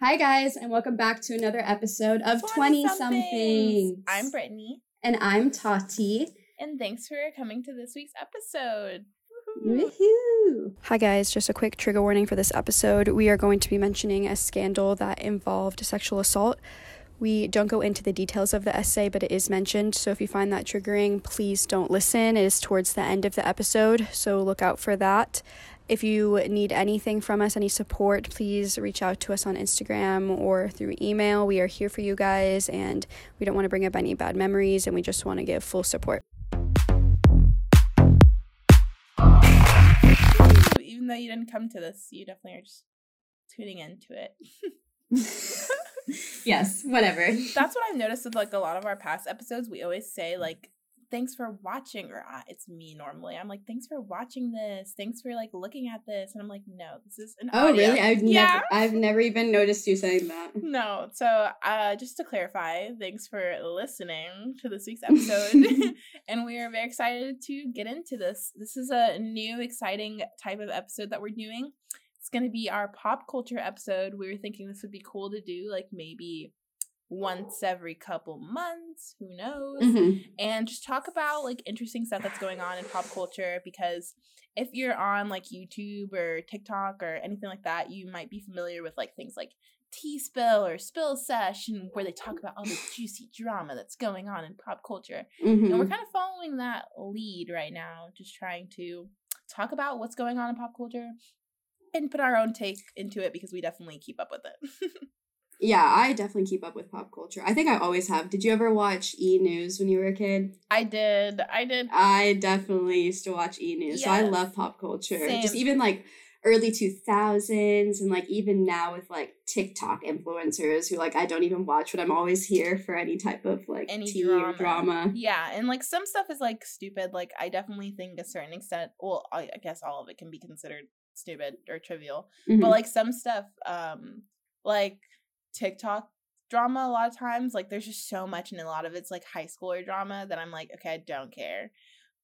Hi, guys, and welcome back to another episode of 20 something. I'm Brittany, And I'm Tati. and thanks for coming to this week's episode. Woohoo! Hi, guys. Just a quick trigger warning for this episode. We are going to be mentioning a scandal that involved sexual assault. We don't go into the details of the essay, but it is mentioned. So if you find that triggering, please don't listen. It is towards the end of the episode, so look out for that. If you need anything from us, any support, please reach out to us on Instagram or through email. We are here for you guys, and we don't want to bring up any bad memories, and we just want to give full support. Even though you didn't come to this, you definitely are just tuning into it. yes, whatever. That's what I've noticed with like a lot of our past episodes. We always say like, "Thanks for watching," or uh, it's me normally. I'm like, "Thanks for watching this. Thanks for like looking at this," and I'm like, "No, this is an Oh, audio." really? I've Yeah. never, I've never even noticed you saying that. No, so uh, just to clarify, thanks for listening to this week's episode, and we are very excited to get into this. This is a new, exciting type of episode that we're doing. It's going to be our pop culture episode. We were thinking this would be cool to do, like maybe once every couple months. Who knows? Mhm. and just talk about like interesting stuff that's going on in pop culture because if you're on like YouTube or TikTok or anything like that, you might be familiar with like things like Tea Spill or Spill Session where they talk about all the juicy drama that's going on in pop culture. And we're Mhm. kind of following that lead right now, just trying to talk about what's going on in pop culture and put our own take into it because we definitely keep up with it. Yeah, I definitely keep up with pop culture. I think I always have. Did you ever watch E News when you were a kid? I did. I did. I definitely used to watch E News. So I love pop culture. Just even like early 2000s and like even now with like TikTok influencers who like I don't even watch, but I'm always here for any type of like any drama. or drama. Yeah, and like some stuff is like stupid. Like I definitely think a certain extent. Well, I, guess all of it can be considered stupid or trivial. Mhm. But like some stuff, um, like TikTok drama, a lot of times, like there's just so much, and a lot of it's like high schooler drama that I'm like, okay, I don't care.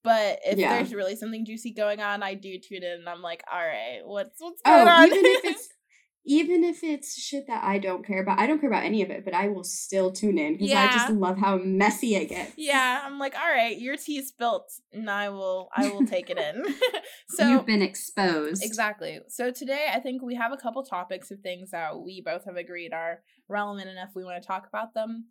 But if Yeah. there's really something juicy going on, I do tune in, and I'm like, all right, what's what's going Oh, on? even if it's even if it's shit that I don't care about, I don't care about any of it, but I will still tune in because I just love how messy it gets. yeah, I'm like, all right, your tea is spilt, and I will I will take it in. so You've been exposed. Exactly. So today I think we have a couple topics of things that we both have agreed are relevant enough we want to talk about them.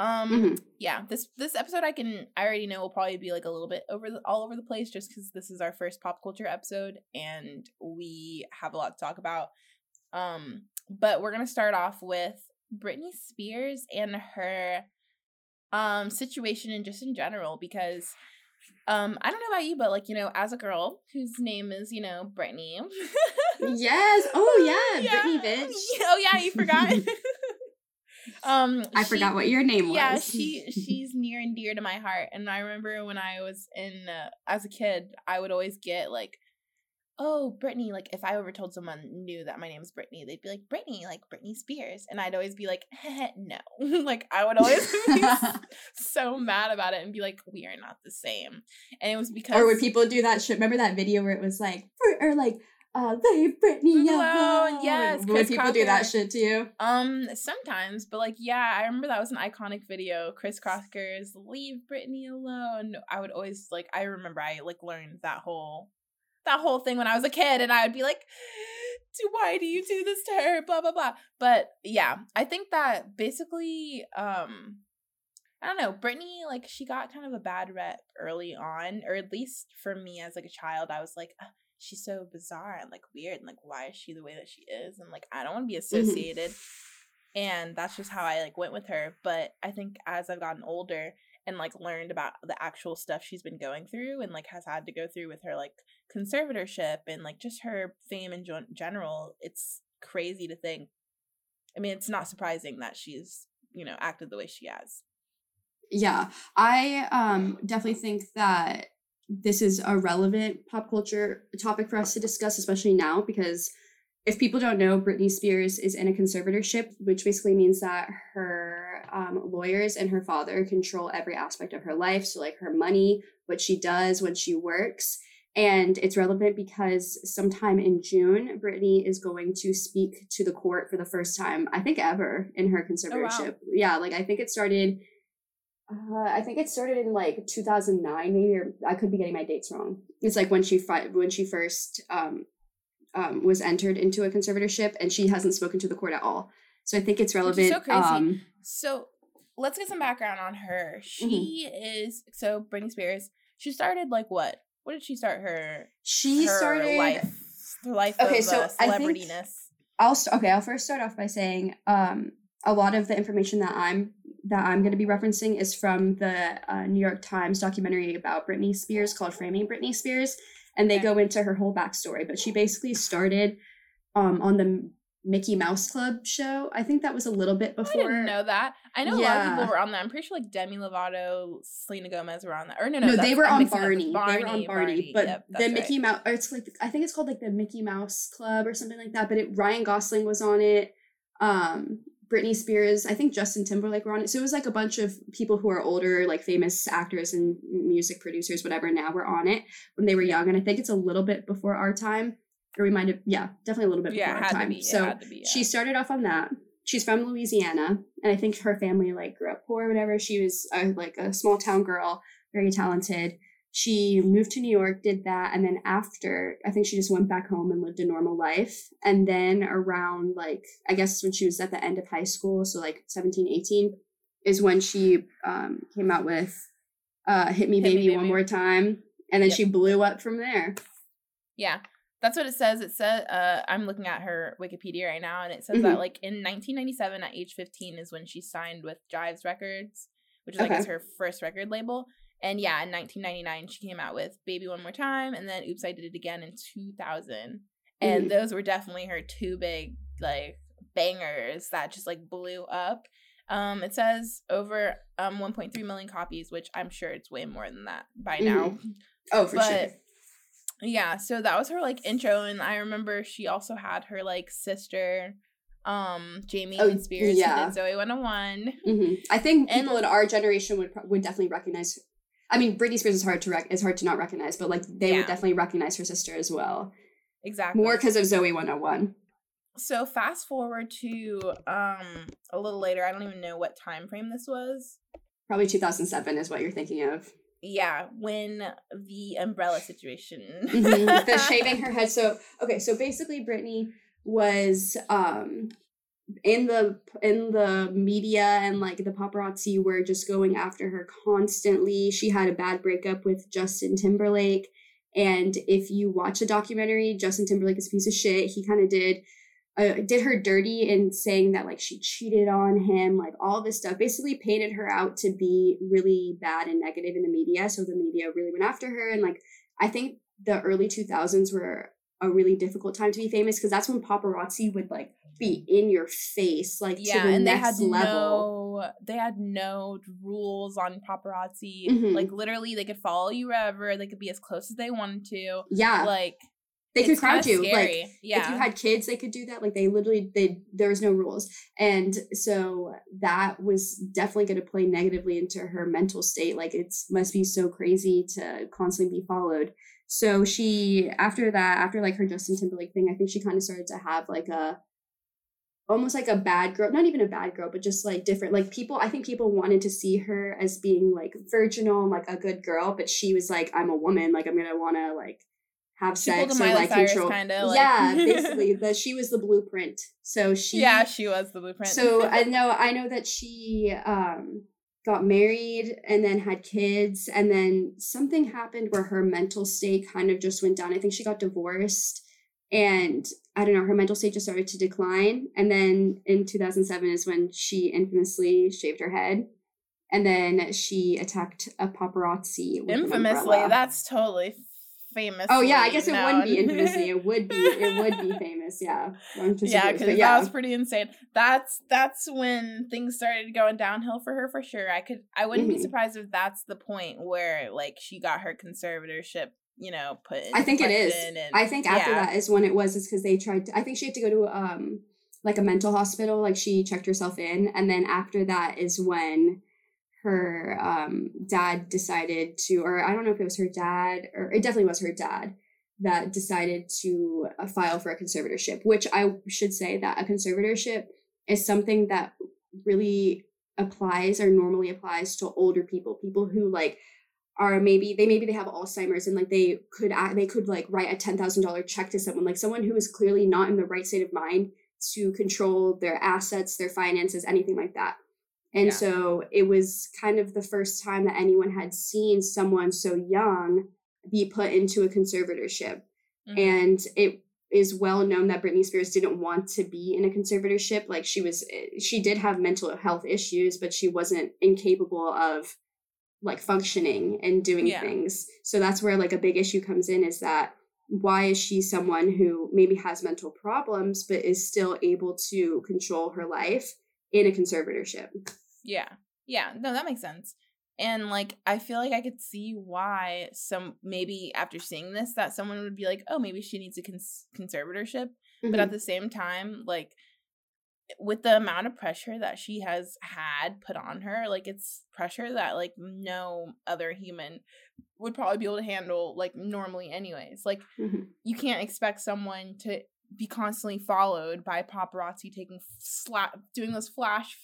Um Mhm. yeah, this this episode I can I already know will probably be like a little bit over the, all over the place just cuz this is our first pop culture episode and we have a lot to talk about. Um but we're going to start off with Britney Spears and her um situation and just in general because um I don't know about you but like you know as a girl whose name is you know Brittany Yes. Oh yeah, Brittany bitch. oh yeah you forgot um I she- forgot what your name was. yeah she she's near and dear to my heart and I remember when I was in uh, as a kid I would always get like oh Brittany like if I ever told someone knew that my name is Brittany they'd be like Brittany like Britney Spears and I'd always be like no like I would always be so mad about it and be like, we are not the same. And it was because or would people do that shit? Remember that video where it was like, or like, uh, they Britney Hello, alone. yes, Would people do that shit to you? um sometimes, but like yeah, I remember that was an iconic video. Chris Crocker's "Leave Britney Alone." I would always like. I remember I like learned that whole that whole thing when I was a kid, and I would be like, "Do why do you do this to her?" Blah blah blah. But yeah, I think that basically, um, I don't know, Britney like she got kind of a bad rep early on, or at least for me as like a child, I was like. "Ugh, She's so bizarre and like weird and like why is she the way that she is and like I don't want to be associated and that's just how I like went with her. But I think as I've gotten older and like learned about the actual stuff she's been going through and like has had to go through with her like conservatorship and like just her fame in gen- it's crazy to think. I mean, it's not surprising that she's you know acted the way she has. Yeah, I um definitely think that this is a relevant pop culture topic for us to discuss, especially now because if people don't know, Britney Spears is in a conservatorship, which basically means that her um, lawyers and her father control every aspect of her life. So, like her money, what she does when she works, And it's relevant because sometime in June, Britney is going to speak to the court for the first time, I think ever, in her conservatorship. Oh, wow. Yeah, like I think it started. Uh, I think it started in like 2009, maybe, or I could be getting my dates wrong. It's like when she fi- when she first um, um, was entered into a conservatorship, and she hasn't spoken to the court at all. So I think it's relevant. so crazy. Um, so let's get some background on her. She mm-hmm. is so Britney Spears. She started like what? What did she start her? She her started life. Her life. Okay, of, so uh, celebrityness. I'll st- okay. I'll first start off by saying um, a lot of the information that I'm that I'm going to be referencing is from the uh, New York Times documentary about Britney Spears called "Framing Britney Spears," and they okay. go into her whole backstory. But she basically started um, on the Mickey Mouse Club show. I think that was a little bit before. I didn't know that. I know yeah. a lot of people were on that. I'm pretty sure like Demi Lovato, Selena Gomez were on that. Or no, no, no they were on Barney. Barney. They were on Barney. Barney. But yep, the Mickey right. Mouse, or it's like I think it's called like the Mickey Mouse Club or something like that. But it, Ryan Gosling was on it. Um, Britney Spears, I think Justin Timberlake were on it. So it was like a bunch of people who are older, like famous actors and music producers, whatever. Now were on it when they were young, and I think it's a little bit before our time or we might have yeah definitely a little bit yeah, before time. be, so be, yeah. she started off on that. She's from louisiana and i think her family like grew up poor or whatever. She was a, like a small town girl very talented. She moved to new york did that and then after i think she just went back home and lived a normal life. And then around like i guess when she was at the end of high school so like 17 18 is when she um, came out with uh, hit me, hit baby, me baby, one more time and then yep. she blew up from there. Yeah that's what it says. It says uh, I'm looking at her Wikipedia right now, and it says mm-hmm. that like in 1997, at age 15, is when she signed with Jives Records, which is okay. I guess her first record label. And yeah, in 1999, she came out with Baby One More Time, and then Oops, I Did It Again in 2000. And mm-hmm. those were definitely her two big like bangers that just like blew up. Um, it says over um 1.3 million copies, which I'm sure it's way more than that by mm-hmm. now. Oh, for but, sure yeah so that was her like intro and i remember she also had her like sister um jamie oh, spears yeah. did zoey 101 mm-hmm. i think people and, in our generation would would definitely recognize i mean britney spears is hard to rec- is hard to not recognize but like they yeah. would definitely recognize her sister as well exactly more because of zoey 101 so fast forward to um a little later i don't even know what time frame this was probably 2007 is what you're thinking of yeah, when the umbrella situation, mm-hmm. the shaving her head. So okay, so basically, Britney was um in the in the media and like the paparazzi were just going after her constantly. She had a bad breakup with Justin Timberlake. And if you watch the documentary, Justin Timberlake is a piece of shit. He kind of did uh, did her dirty in saying that like she cheated on him, like all this stuff, basically painted her out to be really bad and negative in the media. So the media really went after her. And like, I think the early 2000s were a really difficult time to be famous because that's when paparazzi would like be in your face, like yeah, to the and next they had level. No, they had no rules on paparazzi. Mm-hmm. Like literally, they could follow you wherever. They could be as close as they wanted to. Yeah, like they could crowd you scary. like yeah. if you had kids they could do that like they literally they there was no rules and so that was definitely going to play negatively into her mental state like it must be so crazy to constantly be followed so she after that after like her justin timberlake thing i think she kind of started to have like a almost like a bad girl not even a bad girl but just like different like people i think people wanted to see her as being like virginal and like a good girl but she was like i'm a woman like i'm gonna want to like have sex or like control. Kinda, like. Yeah, basically, the she was the blueprint. So she Yeah, she was the blueprint. so I know I know that she um got married and then had kids and then something happened where her mental state kind of just went down. I think she got divorced and I don't know, her mental state just started to decline and then in 2007 is when she infamously shaved her head and then she attacked a paparazzi. Infamously, that's totally famous. Oh yeah, I guess it wouldn't be infamously. It would be. It would be famous. Yeah. Yeah, because yeah. that was pretty insane. That's that's when things started going downhill for her for sure. I could. I wouldn't mm-hmm. be surprised if that's the point where like she got her conservatorship. You know, put. I think it is. And, I think after yeah. that is when it was. Is because they tried. To, I think she had to go to um like a mental hospital. Like she checked herself in, and then after that is when her um, dad decided to, or I don't know if it was her dad, or it definitely was her dad that decided to uh, file for a conservatorship, which I should say that a conservatorship is something that really applies or normally applies to older people, people who like are maybe they maybe they have Alzheimer's and like they could act, they could like write a ten thousand dollar check to someone like someone who is clearly not in the right state of mind to control their assets, their finances, anything like that. And yeah. so it was kind of the first time that anyone had seen someone so young be put into a conservatorship. Mm-hmm. And it is well known that Britney Spears didn't want to be in a conservatorship. Like she was, eh, she did have mental health issues, but she wasn't incapable of like functioning and doing yeah. things. So that's where like a big issue comes in is that why is she someone who maybe has mental problems but is still able to control her life in a conservatorship? Yeah. Yeah. No, that makes sense. And like I feel like I could see why some maybe after seeing this that someone would be like, "Oh, maybe she needs a cons- conservatorship." Mm-hmm. But at mm-hmm. the same time, like with the amount of pressure that she has had put on her, like it's pressure that like no other human would probably be able to handle like normally anyways. Like mm-hmm. you can't expect someone to be constantly followed by paparazzi taking slap doing those flash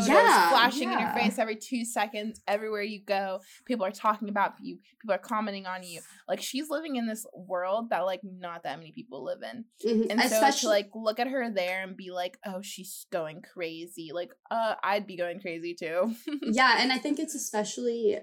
photos yeah, flashing yeah. in your face every two seconds everywhere you go people are talking about you people are commenting on you like she's living in this world that like not that many people live in mm-hmm. and Especially- so to like look at her there and be like oh she's going crazy like uh i'd be going crazy too yeah and i think it's especially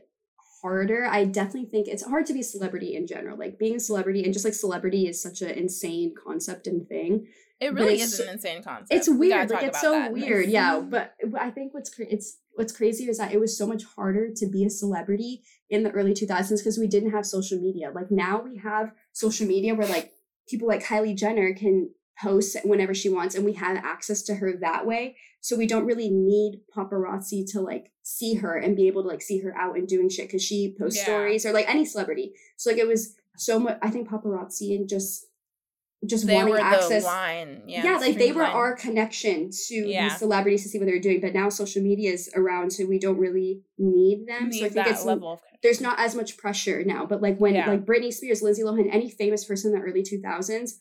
harder. I definitely think it's hard to be a celebrity in general. Like being a celebrity and just like celebrity is such an insane concept and thing. It really is an insane concept. It's weird. We like it's so that. weird. yeah, but I think what's cra- it's what's crazy is that it was so much harder to be a celebrity in the early 2000s because we didn't have social media. Like now we have social media where like people like Kylie Jenner can post whenever she wants and we have access to her that way. So we don't really need paparazzi to like see her and be able to like see her out and doing shit because she posts yeah. stories or like any celebrity. So like it was so much I think paparazzi and just just they wanting access. line. Yeah, yeah like they were line. our connection to yeah. these celebrities to see what they're doing. But now social media is around, so we don't really need them. Need so I think it's there's not as much pressure now. But like when yeah. like Britney Spears, Lindsay Lohan, any famous person in the early two thousands,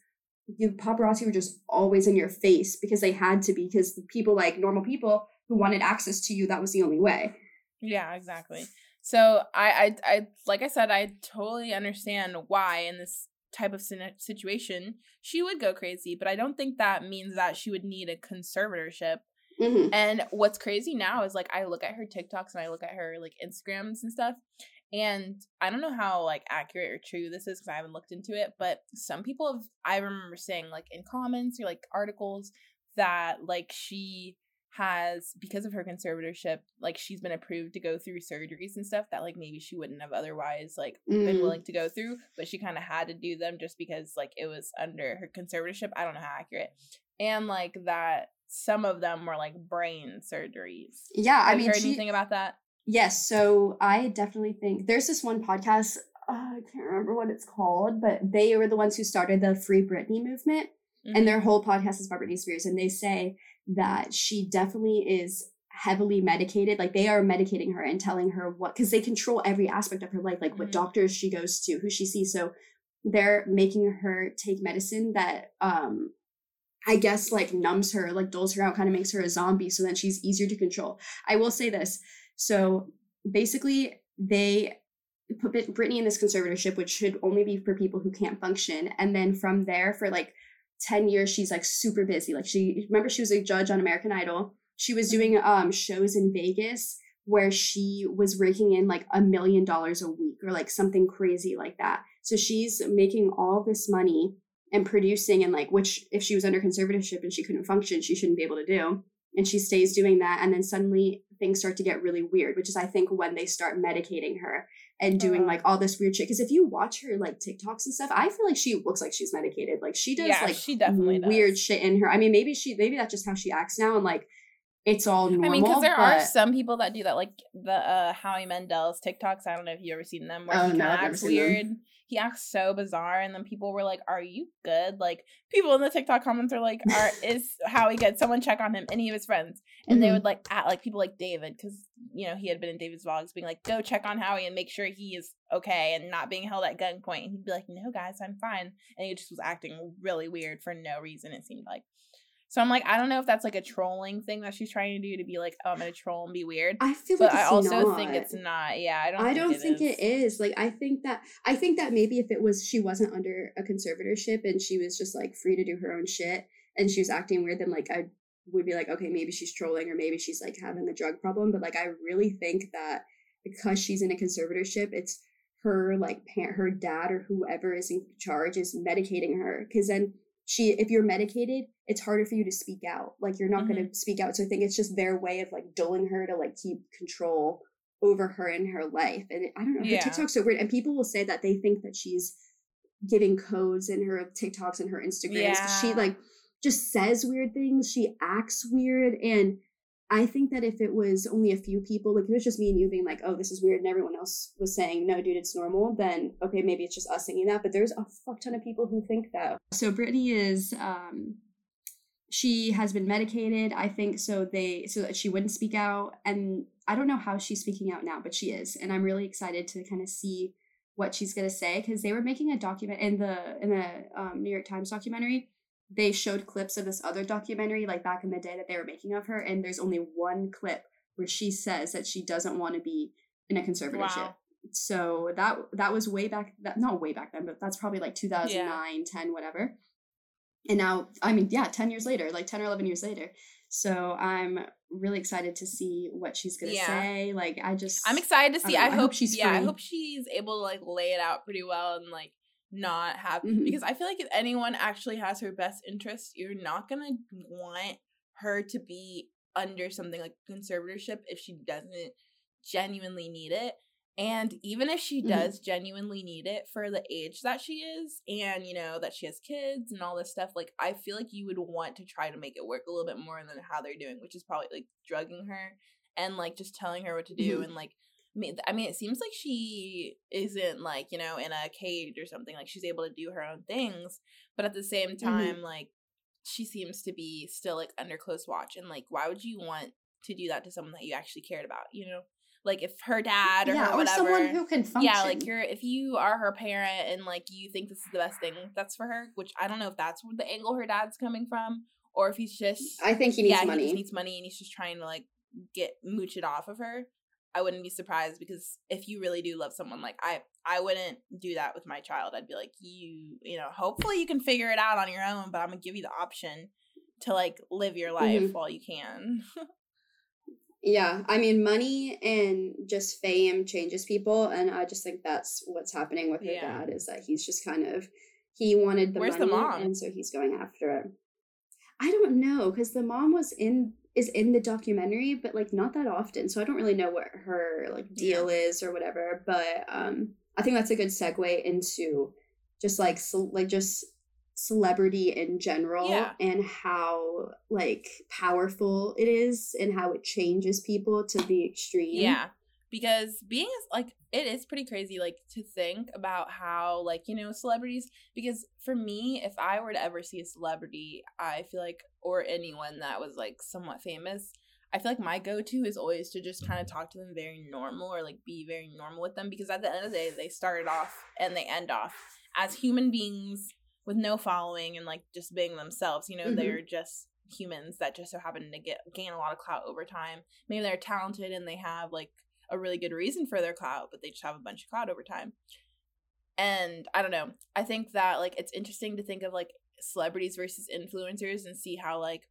the paparazzi were just always in your face because they had to be because the people like normal people who wanted access to you, that was the only way. Yeah, exactly. So I, I, I, like I said, I totally understand why in this type of situation, she would go crazy. But I don't think that means that she would need a conservatorship. Mm-hmm. And what's crazy now is like I look at her TikToks and I look at her like Instagrams and stuff. And I don't know how like accurate or true this is because I haven't looked into it, but some people have I remember saying like in comments or like articles that like she has because of her conservatorship like she's been approved to go through surgeries and stuff that like maybe she wouldn't have otherwise like mm. been willing to go through but she kind of had to do them just because like it was under her conservatorship i don't know how accurate and like that some of them were like brain surgeries yeah have i mean heard she, anything about that yes so i definitely think there's this one podcast uh, i can't remember what it's called but they were the ones who started the free britney movement mm-hmm. and their whole podcast is about britney spears and they say that she definitely is heavily medicated like they are medicating her and telling her what because they control every aspect of her life like mm-hmm. what doctors she goes to who she sees so they're making her take medicine that um i guess like numbs her like dulls her out kind of makes her a zombie so then she's easier to control i will say this so basically they put britney in this conservatorship which should only be for people who can't function and then from there for like 10 years she's like super busy. Like she remember she was a judge on american idol? She was doing um shows in vegas where she was raking in like a million dollars a week or like something crazy like that. So she's making all this money and producing and like which if she was under conservatorship and she couldn't function she shouldn't be able to do. And she stays doing that and then suddenly things start to get really weird which is i think when they start medicating her and doing uh, like all this weird shit because if you watch her like tiktoks and stuff i feel like she looks like she's medicated like she does yeah, like she definitely weird does. shit in her i mean maybe she maybe that's just how she acts now and like it's all normal. I mean, because there but... are some people that do that, like the uh Howie Mandel's TikToks. I don't know if you ever seen them, where Oh, he no, acts seen them. weird. He acts so bizarre, and then people were like, "Are you good?" Like people in the TikTok comments are like, "Are is Howie good? Someone check on him." Any of his friends, and they Mhm. would like at like people like David, because you know he had been in David's vlogs, being like, "Go check on Howie and make sure he is okay and not being held at gunpoint." And he'd be like, "No, guys, I'm fine," and he just was acting really weird for no reason. It seemed like. So I'm like, I don't know if that's like a trolling thing that she's trying to do to be like, um, oh, I'm gonna troll and be weird. I feel But like I also not. think it's not. Yeah, I don't. I think don't it think is. it is. Like I think that I think that maybe if it was she wasn't under a conservatorship and she was just like free to do her own shit and she was acting weird, then like I would be like, okay, maybe she's trolling or maybe she's like having a drug problem. But like I really think that because she's in a conservatorship, it's her like parent, her dad or whoever is in charge is medicating her because then she if you're medicated it's harder for you to speak out like you're not going to speak out so i think it's just their way of like dulling her to like keep control over her and her life and it- i don't know Yeah. tiktok's so weird and people will say that they think that she's giving codes in her tiktoks and her instagrams 'cause she like just says weird things she acts weird and I think that if it was only a few people, like if it was just me and you being like, oh, this is weird, and everyone else was saying, no, dude, it's normal, then okay, maybe it's just us thinking that. But there's a fuck ton of people who think that. So Britney is, um, she has been medicated. I think so. They so that she wouldn't speak out, and I don't know how she's speaking out now, but she is, and I'm really excited to kind of see what she's gonna say because they were making a document in the in the um, New York Times documentary they showed clips of this other documentary like back in the day that they were making of her and there's only one clip where she says that she doesn't want to be in a conservatorship Wow. so that that was way back that not way back then but that's probably like 2009 10 whatever and now i mean yeah 10 years later like 10 or 11 years later so i'm really excited to see what she's gonna Yeah. say like i just I'm excited to see. I, I hope, hope she's Yeah, I hope she's able to like lay it out pretty well and like not have Mhm. because I feel like if anyone actually has her best interest, you're not gonna want her to be under something like conservatorship if she doesn't genuinely need it. And even if she Mhm. does genuinely need it for the age that she is, and you know, that she has kids and all this stuff, like I feel like you would want to try to make it work a little bit more than how they're doing, which is probably like drugging her and like just telling her what to do Mhm. and like I mean, I mean, it seems like she isn't like you know in a cage or something. Like she's able to do her own things, but at the same time, like she seems to be still like under close watch. And like, why would you want to do that to someone that you actually cared about? You know, like if her dad or yeah her or whatever. someone who can function yeah, like you're if you are her parent and like you think this is the best thing that's for her, which I don't know if that's the angle her dad's coming from, or if he's just i think he needs yeah, money he needs money and he's just trying to like get mooch it off of her. I wouldn't be surprised because if you really do love someone, like I, I wouldn't do that with my child. I'd be like, you, you know, hopefully you can figure it out on your own, but I'm gonna give you the option to like live your life Mhm. while you can. Yeah, I mean, money and just fame changes people, and I just think that's what's happening with her Yeah. dad is that he's just kind of he wanted the Where's the money, mom? and so he's going after it. I don't know because the mom was in is in the documentary, but like not that often, so I don't really know what her like deal is or whatever. But um, I think that's a good segue into just like ce- like just celebrity in general Yeah. and how like powerful it is and how it changes people to the extreme. Yeah. Because being like it is pretty crazy like to think about how like you know celebrities because for me if I were to ever see a celebrity I feel like or anyone that was like somewhat famous I feel like my go-to is always to just kind of talk to them very normal or like be very normal with them because at the end of the day they started off and they end off as human beings with no following and like just being themselves you know Mhm. they're just humans that just so happen to get gain a lot of clout over time maybe they're talented and they have like a really good reason for their clout but they just have a bunch of clout over time and i don't know i think that like it's interesting to think of like celebrities versus influencers and see how like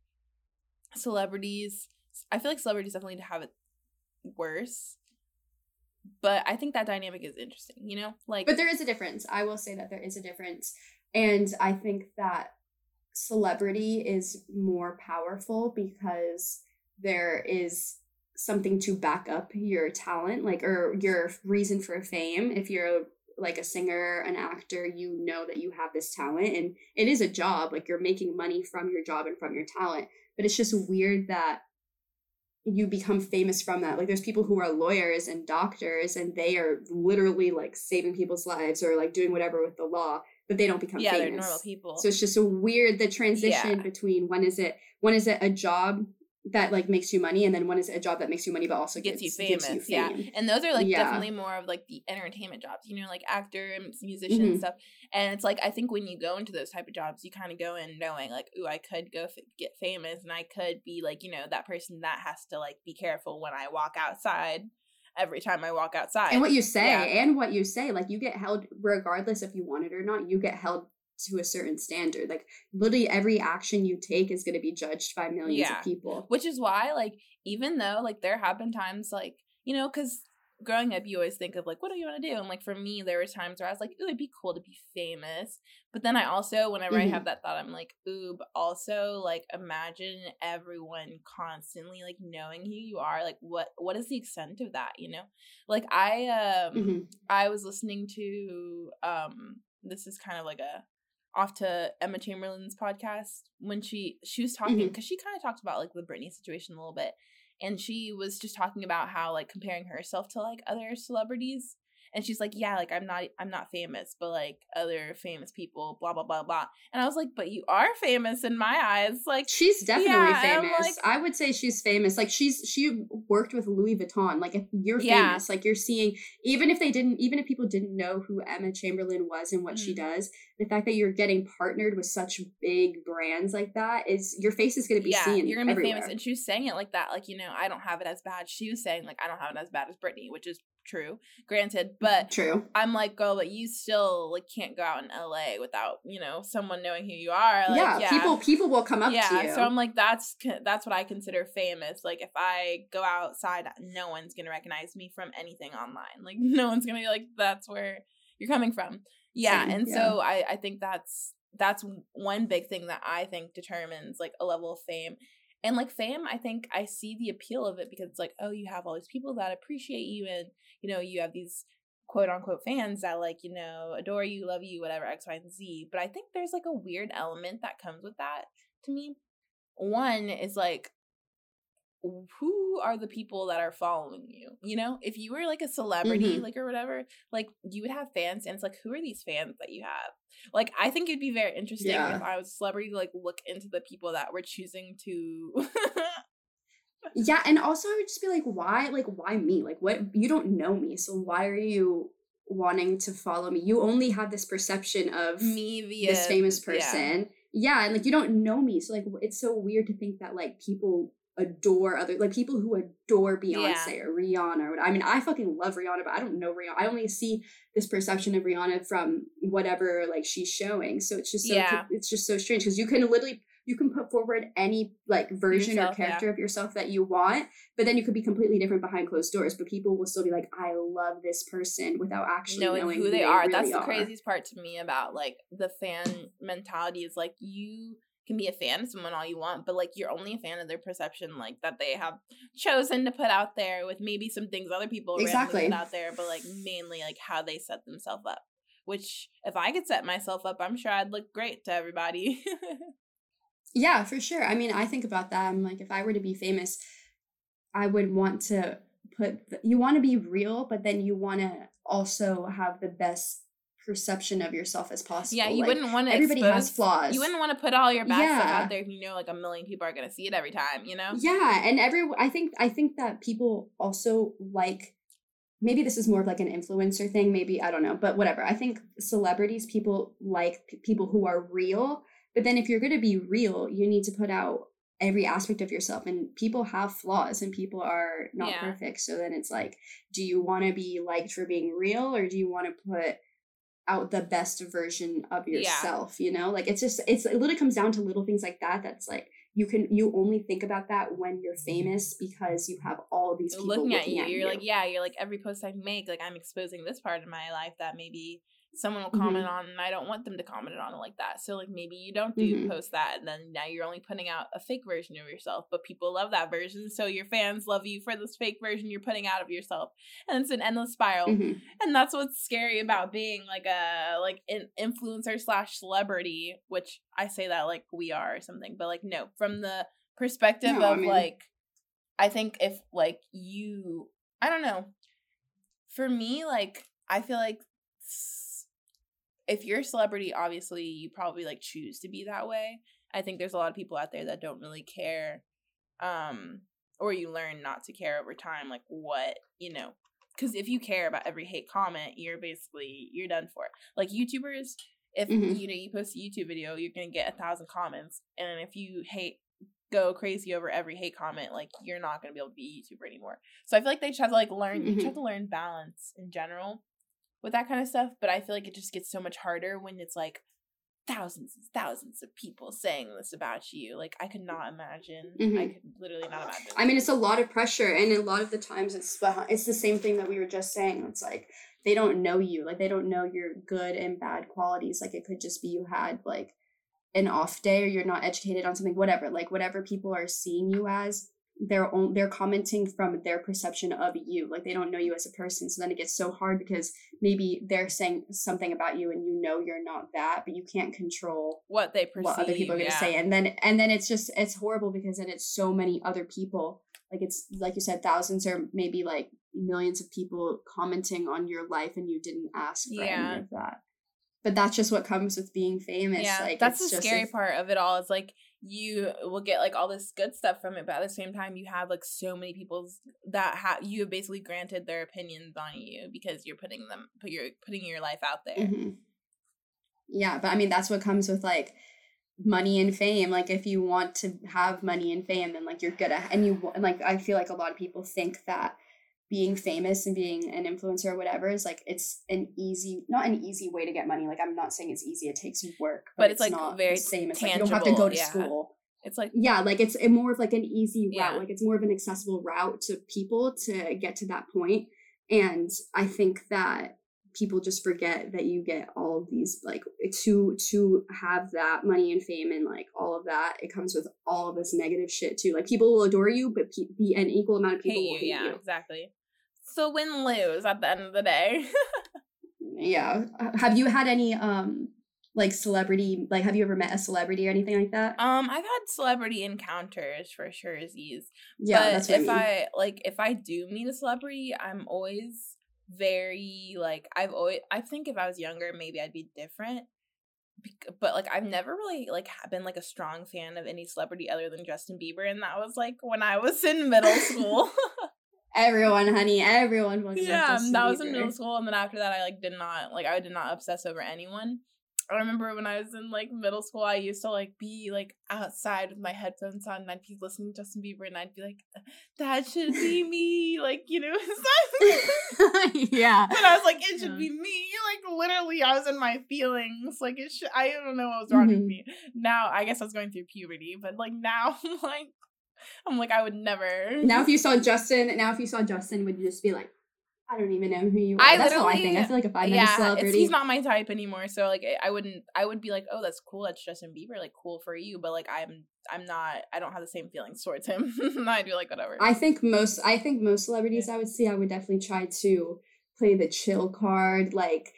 celebrities i feel like celebrities definitely have it worse but i think that dynamic is interesting you know like But there is a difference. I will say that there is a difference. And I think that celebrity is more powerful because there is something to back up your talent, like or your reason for fame. If you're like a singer, an actor, you know that you have this talent and it is a job. Like you're making money from your job and from your talent. But it's just weird that you become famous from that. Like there's people who are lawyers and doctors and they are literally like saving people's lives or like doing whatever with the law, but they don't become yeah, famous. they're normal people. So it's just a weird the transition Yeah. between when is it when is it a job that like makes you money and then when is it a job that makes you money but also gets gives, you famous, you yeah. And those are like Yeah. definitely more of like the entertainment jobs, you know, like actor and musician and Mhm. stuff. And it's like I think when you go into those type of jobs, you kind of go in knowing like, ooh, I could go f- get famous, and I could be like, you know, that person that has to like be careful when I walk outside. Every time I walk outside, And what you say Yeah. and what you say, like you get held regardless if you want it or not, you get held to a certain standard. Like literally every action you take is going to be judged by millions Yeah. of people. which is why like even though like there have been times like you know because growing up you always think of like what do you want to do? And like for me there were times where i was like ooh it'd be cool to be famous. But then i also whenever i Mhm. have that thought i'm like ooh but also like imagine everyone constantly like knowing who you are like what what is the extent of that you know? Like i um Mhm. I was listening to um this is kind of like a off to Emma Chamberlain's podcast when she she was talking because she kind of talked about like the Britney situation a little bit and she was just talking about how like comparing herself to like other celebrities and she's like yeah like i'm not i'm not famous but like other famous people blah blah blah blah and i was like but you are famous in my eyes like She's definitely Yeah, famous. like- I would say she's famous. Like she's she worked with Louis Vuitton. Like if you're Yeah. famous, like you're seeing even if they didn't even if people didn't know who Emma Chamberlain was and what she Mhm. does, the fact that you're getting partnered with such big brands like that is your face is going to be yeah, seen you're gonna be everywhere. famous. And she was saying it like that, like you know, I don't have it as bad. She was saying like I don't have it as bad as Britney, which is true, granted. But True. I'm like, girl, but you still like can't go out in LA without you know someone knowing who you are. Like, yeah, yeah, people people will come up yeah, to you. so I'm like, that's that's what I consider famous. Like, if I go outside, no one's gonna recognize me from anything online. Like, no one's gonna be like, that's where you're coming from. Yeah, Same, and yeah. so I I think that's that's one big thing that I think determines like a level of fame. And like fame, I think I see the appeal of it because it's like, oh, you have all these people that appreciate you, and you know, you have these quote unquote fans that like you know adore you, love you, whatever X, Y, and Z. But I think there's like a weird element that comes with that to me. One is like who are the people that are following you you know if you were like a celebrity Mhm. like or whatever like you would have fans and it's like who are these fans that you have like i think it'd be very interesting Yeah. if i was a celebrity to like look into the people that were choosing to Yeah, and also I would just be like, why? Like, why me? Like, what? You don't know me, so why are you wanting to follow me? You only have this perception of me via this famous yeah. person. Yeah. and like you don't know me, so like it's so weird to think that like people adore other like people who adore Beyonce or Rihanna or. I mean, I fucking love Rihanna, but I don't know Rihanna. I only see this perception of Rihanna from whatever like she's showing. So it's just so Yeah. it's just so strange because you can literally you can put forward any like version Yourself, or yeah. character of yourself that you want, but then you could be completely different behind closed doors. But people will still be like, I love this person without actually knowing, knowing, who they are really that's the are. craziest part to me about like the fan mentality is like you can be a fan of someone all you want but like you're only a fan of their perception like that they have chosen to put out there with maybe some things other people Exactly. put out there but like mainly like how they set themselves up which if i could set myself up i'm sure i'd look great to everybody Yeah, for sure. I mean, I think about that. I'm like, if I were to be famous, I would want to put, you want to be real, but then you want to also have the best perception of yourself as possible. yeah you Like, wouldn't want to everybody has flaws. you wouldn't want to put all your bad stuff out there if you know like a million people are gonna see it every time you know Yeah, and every I think I think that people also like maybe this is more of like an influencer thing, maybe I don't know, but whatever. I think celebrities people like p- people who are real, but then if you're going to be real, you need to put out every aspect of yourself and people have flaws and people are not Yeah. perfect. So then it's like do you want to be liked for being real or do you want to put out the best version of Yeah. yourself, you know? Like it's just it's it literally comes down to little things like that that's like you can you only think about that when you're mm-hmm. famous because you have all these people looking, at you you're like yeah you're like every post i make like i'm exposing this part of my life that maybe someone will comment Mm-hmm. on and i don't want them to comment on it like that so like maybe you don't do Mhm. post that and then now you're only putting out a fake version of yourself but people love that version so your fans love you for this fake version you're putting out of yourself and it's an endless spiral Mhm. and that's what's scary about being like a like an influencer slash celebrity which i say that like we are or something but like no from the perspective No, I of mean- like I think if like you, I don't know. For me, like I feel like if you're a celebrity, obviously you probably like choose to be that way. I think there's a lot of people out there that don't really care, um, or you learn not to care over time, like what you know. Because if you care about every hate comment, you're basically you're done for. Like YouTubers, if mm-hmm. you know you post a YouTube video, you're gonna get a thousand comments, and if you hate go crazy over every hate comment, like you're not gonna be able to be a YouTuber anymore. So I feel like they just have to like learn. Mm-hmm. You just have to learn balance in general with that kind of stuff. But I feel like it just gets so much harder when it's like thousands and thousands of people saying this about you. Like I could not imagine. Mm-hmm. I could literally not imagine. I mean, it's a lot of pressure, and a lot of the times it's it's the same thing that we were just saying. It's like they don't know you, like they don't know your good and bad qualities. Like it could just be you had like an off day or you're not educated on something, whatever. Like whatever people are seeing you as they're on, they're commenting from their perception of you like they don't know you as a person. So then it gets so hard because maybe they're saying something about you and you know you're not that but you can't control what they perceive what other people are going to yeah. say. And then and then it's just it's horrible because then it's so many other people like it's like you said thousands or maybe like millions of people commenting on your life and you didn't ask for yeah. any of that. But that's just what comes with being famous. Yeah like that's the scary part of it all. Is like you will get like all this good stuff from it but at the same time you have like so many people that have you have basically granted their opinions on you because you're putting them put your putting your life out there mm-hmm. yeah but i mean that's what comes with like money and fame like if you want to have money and fame then like you're gonna and you and like i feel like a lot of people think that being famous and being an influencer or whatever is like it's an easy not an easy way to get money. Like i'm not saying it's easy. It takes work but, but it's, it's, like not very the same it's tangible, like you don't have to go to yeah. school. It's like yeah like it's more of like an easy route. Yeah. like it's more of an accessible route to people to get to that point. And i think that people just forget that you get all of these like to to have that money and fame and like all of that it comes with all of this negative shit too. Like people will adore you but pe- be an equal amount of people hate will hate yeah you. exactly so win lose at the end of the day. yeah. Have you had any um like celebrity like have you ever met a celebrity or anything like that? Um I've had celebrity encounters for sure Z's. Yeah, but that's if I, mean. I like if I do meet a celebrity, I'm always very like I've always I think if I was younger maybe I'd be different but like I've never really like been like a strong fan of any celebrity other than Justin Bieber and that was like when I was in middle school. Everyone, honey, everyone. Yeah, that was in middle school, and then after that, I like did not like I did not obsess over anyone. I remember when I was in like middle school, I used to like be like outside with my headphones on, and I'd be listening to Justin Bieber, and I'd be like, "That should be me," like you know. yeah. And I was like, "It should yeah. be me." Like literally, I was in my feelings. Like it should. I don't know what was wrong mm-hmm. with me. Now I guess I was going through puberty, but like now, like I'm like, I would never. Now, if you saw Justin, now if you saw Justin, would you just be like, I don't even know who you are. I that's how I think. I feel like if I met yeah, a celebrity, he's not my type anymore. So like, I wouldn't. I would be like, oh, that's cool. That's Justin Bieber. Like, cool for you. But like, I'm, I'm not. I don't have the same feelings towards him. I'd be like, whatever. I think most. I think most celebrities yeah. I would see. I would definitely try to play the chill card. Like,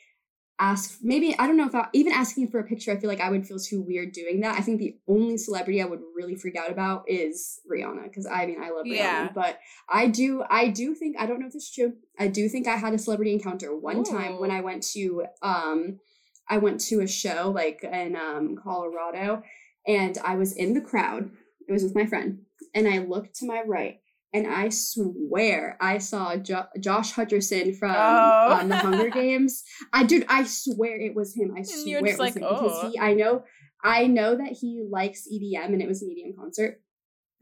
ask maybe I don't know if I, even asking for a picture I feel like I would feel too weird doing that. I think the only celebrity I would really freak out about is Rihanna because I mean I love Rihanna, yeah. but I do I do think I don't know if this is true. I do think I had a celebrity encounter one Ooh. time when I went to um I went to a show like in um Colorado and I was in the crowd. It was with my friend and I looked to my right and I swear I saw jo- Josh Hutcherson from oh. um, the Hunger Games. I did. I swear it was him. I swear it was like, him oh. because he. I know. I know that he likes EDM, and it was an EDM concert,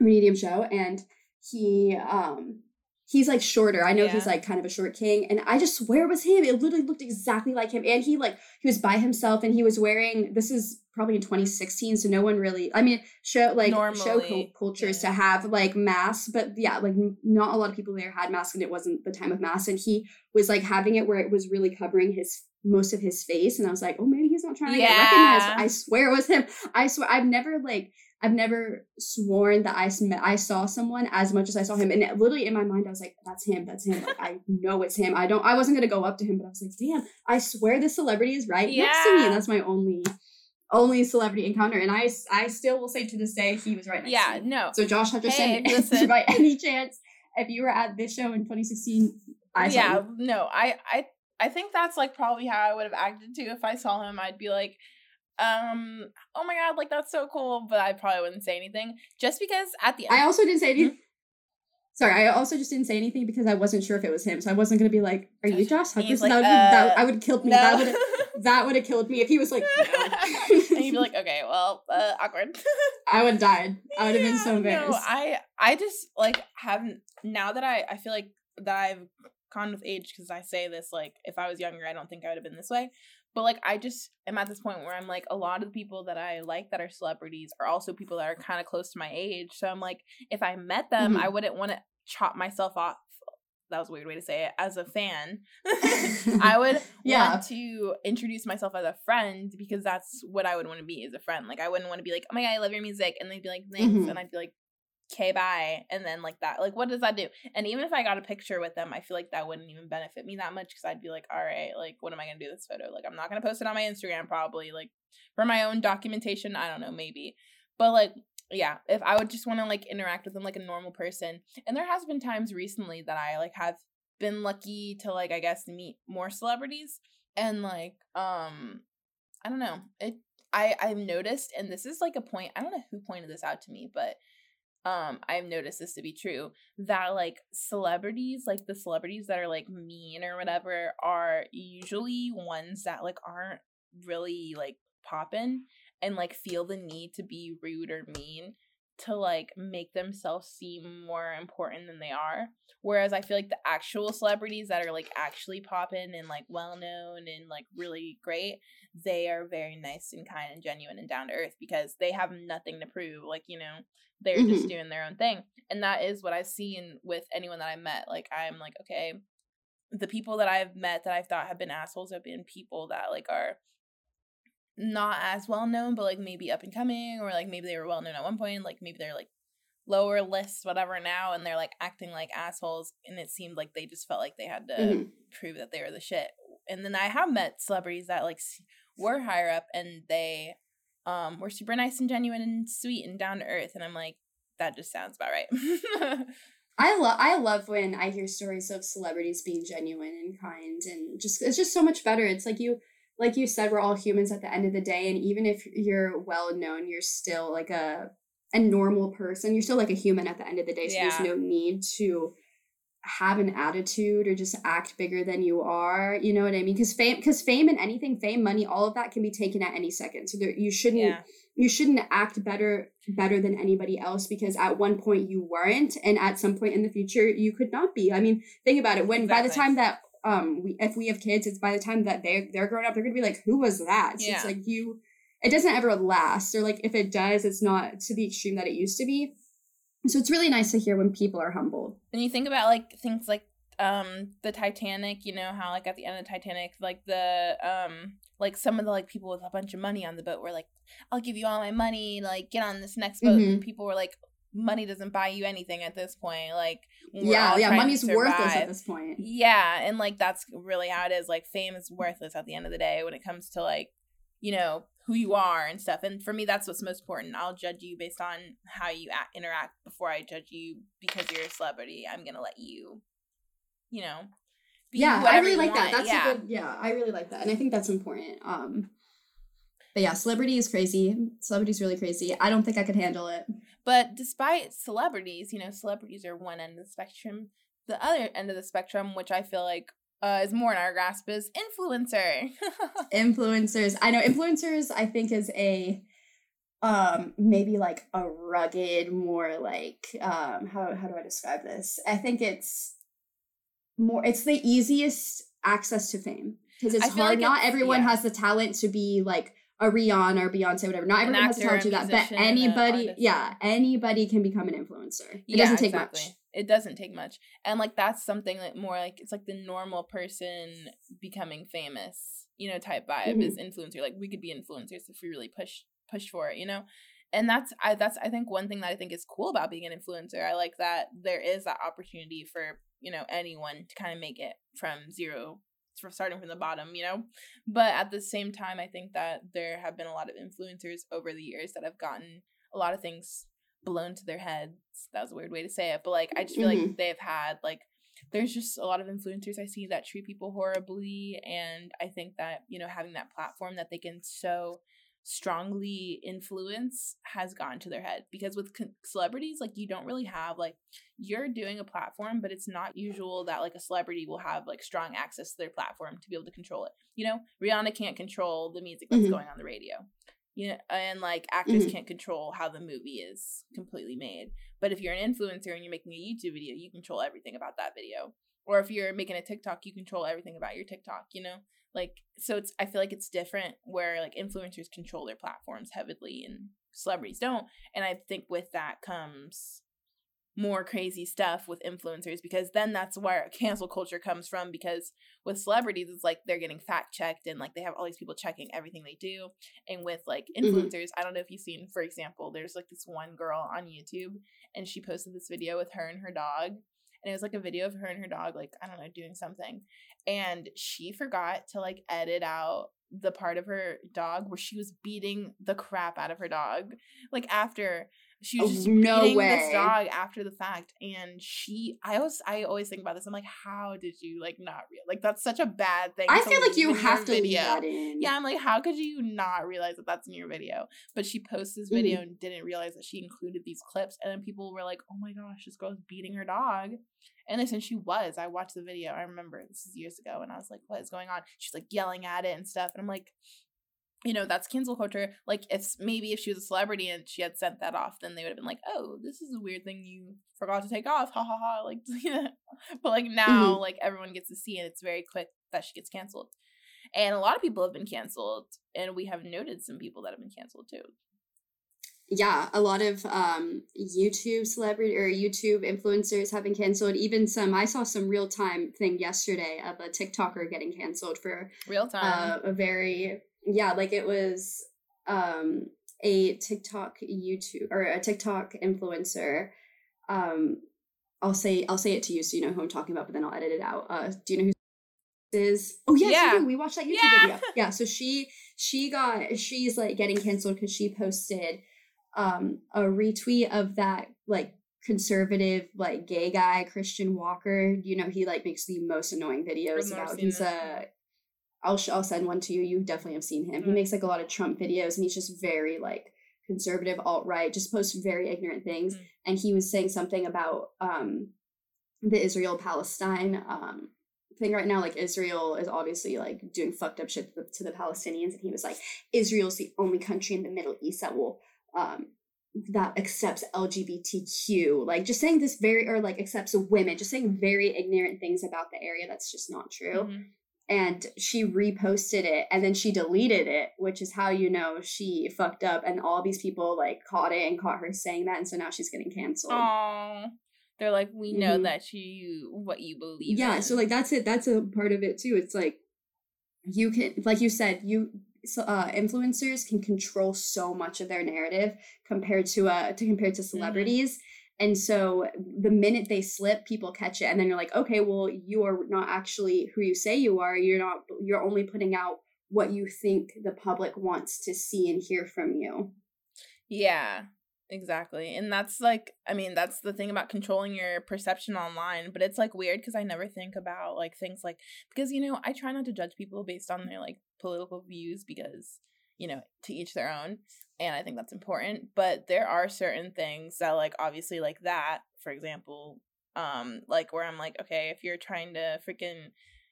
EDM show, and he um he's like shorter. I know yeah. he's like kind of a short king, and I just swear it was him. It literally looked exactly like him, and he like he was by himself, and he was wearing. This is probably in 2016, so no one really. I mean, show like Normally, show co- cultures yeah. to have like masks, but yeah, like not a lot of people there had masks, and it wasn't the time of masks, and he was like having it where it was really covering his most of his face, and I was like, oh, man, he's not trying to yeah. get recognized. I swear it was him. I swear I've never like I've never sworn that I I saw someone as much as I saw him, and literally in my mind I was like, "That's him, that's him." Like I know it's him. I don't. I wasn't gonna go up to him, but I was like, "Damn, I swear this celebrity is right yeah. next to me." And that's my only only celebrity encounter, and I I still will say to this day he was right next yeah, to me. no. So Josh Hutcherson, Hey, listen. by any chance, if you were at this show in 2016, I saw yeah, no, I, I, I think that's like probably how I would have acted too if I saw him. I'd be like, um, oh my god, like that's so cool, but I probably wouldn't say anything just because at the end. I also didn't say anything. Hmm? Sorry, I also just didn't say anything because I wasn't sure if it was him. So I wasn't gonna be like, "Are you Josh Hutcherson?" like, that would that, uh, I would have killed me. no. That would that would have killed me if he was like. No. and you'd be like, okay, well, uh, awkward. I would have died. I would have been so embarrassed. No, I I just like haven't now that I I feel like that I've gone with age because I say this like if I was younger I don't think I would have been this way. But like I just am at this point where I'm like a lot of the people that I like that are celebrities are also people that are kind of close to my age. So I'm like if I met them, Mhm. I wouldn't want to chop myself off. That was a weird way to say it. As a fan, I would Yeah. want to introduce myself as a friend because that's what I would want to be as a friend. Like I wouldn't want to be like, oh my god, I love your music, and they'd be like, thanks, Mhm. and I'd be like, okay, bye, and then like that. Like, what does that do? And even if I got a picture with them, I feel like that wouldn't even benefit me that much because I'd be like, all right, like, what am I gonna do with this photo? Like, I'm not gonna post it on my Instagram probably. Like for my own documentation, I don't know, maybe, but like. Yeah, if I would just want to like interact with them like a normal person. And there has been times recently that I like have been lucky to like I guess meet more celebrities and like um I don't know. It I I've noticed and this is like a point I don't know who pointed this out to me, but um I've noticed this to be true that like celebrities, like the celebrities that are like mean or whatever are usually ones that like aren't really like popping and like feel the need to be rude or mean to like make themselves seem more important than they are. Whereas I feel like the actual celebrities that are like actually popping and like well known and like really great, they are very nice and kind and genuine and down to earth because they have nothing to prove. Like, you know, they're just Mhm. doing their own thing. And that is what I've seen with anyone that I met. Like I'm like, okay, the people that I've met that I thought have been assholes have been people that like are not as well known, but like maybe up and coming, or like maybe they were well known at one point, like maybe they're like lower lists, whatever now, and they're like acting like assholes, and it seemed like they just felt like they had to Mhm. prove that they were the shit. And then I have met celebrities that like were higher up, and they um were super nice and genuine and sweet and down to earth, and I'm like, that just sounds about right. I love I love when I hear stories of celebrities being genuine and kind and just it's just so much better. It's like you like you said, we're all humans at the end of the day, and even if you're well known, you're still like a a normal person. You're still like a human at the end of the day. So Yeah. there's no need to have an attitude or just act bigger than you are. You know what I mean? Because fame, because fame and anything, fame, money, all of that can be taken at any second. So there, you shouldn't yeah, you shouldn't act better better than anybody else because at one point you weren't and at some point in the future you could not be i mean think about it when by the time that um we if we have kids it's by the time that they they're grown up they're gonna be like who was that so Yeah. it's like you it doesn't ever last or like if it does it's not to the extreme that it used to be so it's really nice to hear when people are humbled and you think about like things like um the Titanic, you know how like at the end of the Titanic, like the um like some of the like people with a bunch of money on the boat were like, I'll give you all my money, like get on this next boat. Mm-hmm. And people were like, money doesn't buy you anything at this point. Like yeah yeah money's worthless at this point Yeah, and like that's really how it is. Like fame is worthless at the end of the day when it comes to like, you know, who you are and stuff. And for me, that's what's most important. I'll judge you based on how you act, interact before I judge you because you're a celebrity. I'm gonna let you, you know, be yeah i really like that that's yeah. a good yeah i really like that and i think that's important um but yeah celebrity is crazy celebrity's really crazy i don't think i could handle it But despite celebrities, you know, celebrities are one end of the spectrum. The other end of the spectrum, which I feel like uh, is more in our grasp, is influencer. influencers i know influencers i think is a um maybe like a rugged more like um how, how do i describe this i think it's more it's the easiest access to fame because it's hard like not it's- everyone yeah. has the talent to be like a Rihanna or Beyonce, whatever. Not everyone has the actor, talent to do a that, but anybody, yeah, anybody can become an influencer. It Yeah, doesn't take exactly. much. It doesn't take much. And like that's something that more like it's like the normal person becoming famous, you know, type vibe Mhm. is influencer. Like we could be influencers if we really push push for it, you know? And that's I that's I think one thing that I think is cool about being an influencer. I like that there is that opportunity for, you know, anyone to kind of make it from zero starting from the bottom, you know? But at the same time, I think that there have been a lot of influencers over the years that have gotten a lot of things blown to their heads. That was a weird way to say it, but like I just feel mm-hmm. like they've had like there's just a lot of influencers I see that treat people horribly and I think that, you know, having that platform that they can so strongly influence has gone to their head. Because with celebrities like you don't really have like you're doing a platform but it's not usual that like a celebrity will have like strong access to their platform to be able to control it. You know rihanna can't control the music that's mm-hmm. going on the radio. You know and like actors mm-hmm. can't control how the movie is completely made. But if you're an influencer and you're making a youtube video you control everything about that video. Or if you're making a tiktok you control everything about your tiktok you know like so it's i feel like it's different where like influencers control their platforms heavily and celebrities don't and i think with that comes more crazy stuff with influencers because then that's where cancel culture comes from because with celebrities it's like they're getting fact checked and like they have all these people checking everything they do and with like mm-hmm. influencers mm-hmm. i don't know if you've seen for example there's like this one girl on youtube and she posted this video with her and her dog and it was like a video of her and her dog like i don't know doing something and she forgot to like edit out the part of her dog where she was beating the crap out of her dog like after she was oh, just no beating way. this dog after the fact and she i always i always think about this i'm like how did you like not real like that's such a bad thing i feel like you have to video that in. yeah i'm like how could you not realize that that's in your video but she posted this video mm-hmm. and didn't realize that she included these clips and then people were like oh my gosh this girl's beating her dog and listen, she was. I watched the video. I remember this is years ago, and I was like, "What is going on?" She's like yelling at it and stuff, and I'm like, you know, that's cancel culture. Like, if maybe if she was a celebrity and she had sent that off, then they would have been like, "Oh, this is a weird thing you forgot to take off." Ha ha ha! Like, but like now, mm-hmm. like everyone gets to see, and it's very quick that she gets canceled. And a lot of people have been canceled, and we have noted some people that have been canceled too yeah, a lot of um, YouTube celebrity or YouTube influencers have been canceled. Even some, I saw some real time thing yesterday of a TikToker getting canceled for real time. Uh, a very yeah, like it was um, a TikTok YouTube or a TikTok influencer. Um, I'll say I'll say it to you so you know who I'm talking about, but then I'll edit it out. Uh, do you know who is? Oh yes, yeah, we watched that YouTube yeah. video. Yeah, so she she got she's like getting canceled because she posted um a retweet of that like conservative like gay guy Christian Walker. You know, he like makes the most annoying videos about he's a I'll sh- I'll send one to you. You definitely have seen him. Mm. He makes like a lot of Trump videos and he's just very like conservative alt right, just posts very ignorant things. Mm. And he was saying something about um the Israel Palestine um thing right now like israel is obviously like doing fucked up shit to the, to the, palestinians and he was like israel's the only country in the middle east that will um that accepts LGBTQ, like just saying this very or like accepts women, just saying very ignorant things about the area that's just not true. Mm-hmm. And she reposted it and then she deleted it, which is how you know she fucked up. And all these people like caught it and caught her saying that, and so now she's getting canceled. Oh, they're like, we know mm-hmm. that you what you believe. Yeah, in. so like that's it. That's a part of it too. It's like you can, like you said, you uh, influencers can control so much of their narrative compared to uh to compared to mm-hmm. celebrities. Mm-hmm. And so the minute they slip, people catch it, and then you're like, okay, well, you are not actually who you say you are. You're not. You're only putting out what you think the public wants to see and hear from you. Yeah, exactly. And that's like, I mean, that's the thing about controlling your perception online. But it's like weird because I never think about like things like because you know I try not to judge people based on their like political views because you know to each their own and i think that's important but there are certain things that like obviously like that for example um like where i'm like okay if you're trying to freaking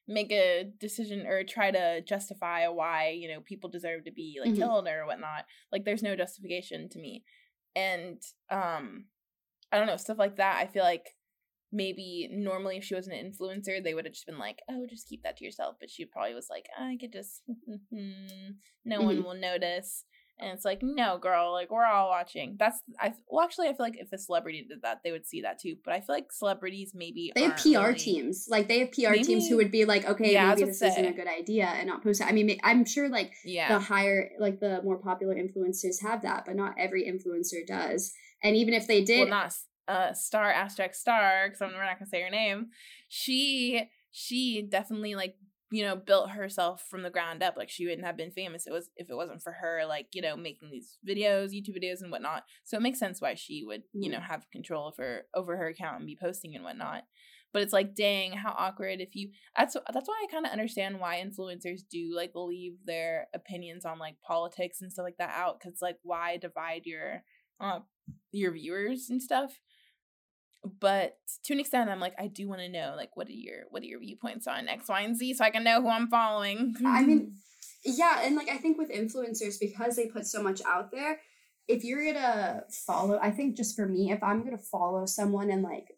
make a decision or try to justify why you know people deserve to be like mm-hmm. killed or whatnot like there's no justification to me and um i don't know stuff like that i feel like maybe normally if she was an influencer they would have just been like oh just keep that to yourself but she probably was like i could just no mm-hmm. one will notice and it's like no girl like we're all watching. That's i well actually i feel like if a celebrity did that they would see that too but i feel like celebrities maybe they have pr really... teams. Like they have pr maybe... teams who would be like okay yeah, maybe this isn't a good idea and not post it. I mean i'm sure like yeah. the higher like the more popular influencers have that but not every influencer does. And even if they did well, not uh star asterisk star because we're not gonna say her name. She she definitely like you know, built herself from the ground up. Like she wouldn't have been famous. It was if it wasn't for her, like, you know, making these videos, YouTube videos and whatnot. So it makes sense why she would, you know, have control of her over her account and be posting and whatnot. But it's like, dang, how awkward if you that's that's why I kind of understand why influencers do like leave their opinions on like politics and stuff like that out. Cause like why divide your uh your viewers and stuff but to an extent i'm like i do want to know like what are your what are your viewpoints on x y and z so i can know who i'm following. I mean yeah and like i think with influencers because they put so much out there if you're gonna follow i think just for me if i'm gonna follow someone and like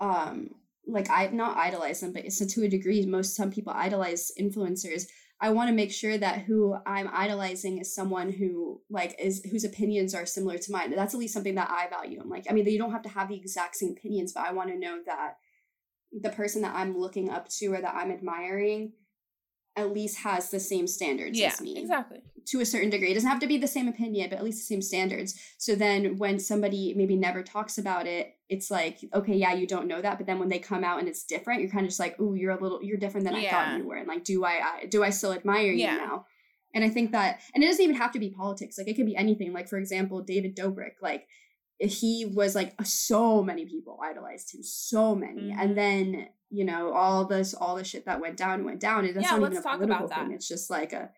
um like i not idolize them but it's so to a degree most some people idolize influencers I want to make sure that who I'm idolizing is someone who like is whose opinions are similar to mine. That's at least something that I value. I'm like, I mean, you don't have to have the exact same opinions, but I want to know that the person that I'm looking up to or that I'm admiring at least has the same standards yeah, as me. Exactly. To a certain degree. It doesn't have to be the same opinion, but at least the same standards. So then when somebody maybe never talks about it, it's like, okay, yeah, you don't know that. But then when they come out and it's different, you're kind of just like, oh, you're a little you're different than yeah. I thought you were. And like, do I, I do I still admire yeah. you now? And I think that and it doesn't even have to be politics. Like it could be anything. Like, for example, David Dobrik, like he was like so many people idolized him, so many. Mm-hmm. And then you know all this all the shit that went down went down and that's yeah, not even a political thing. it's just like a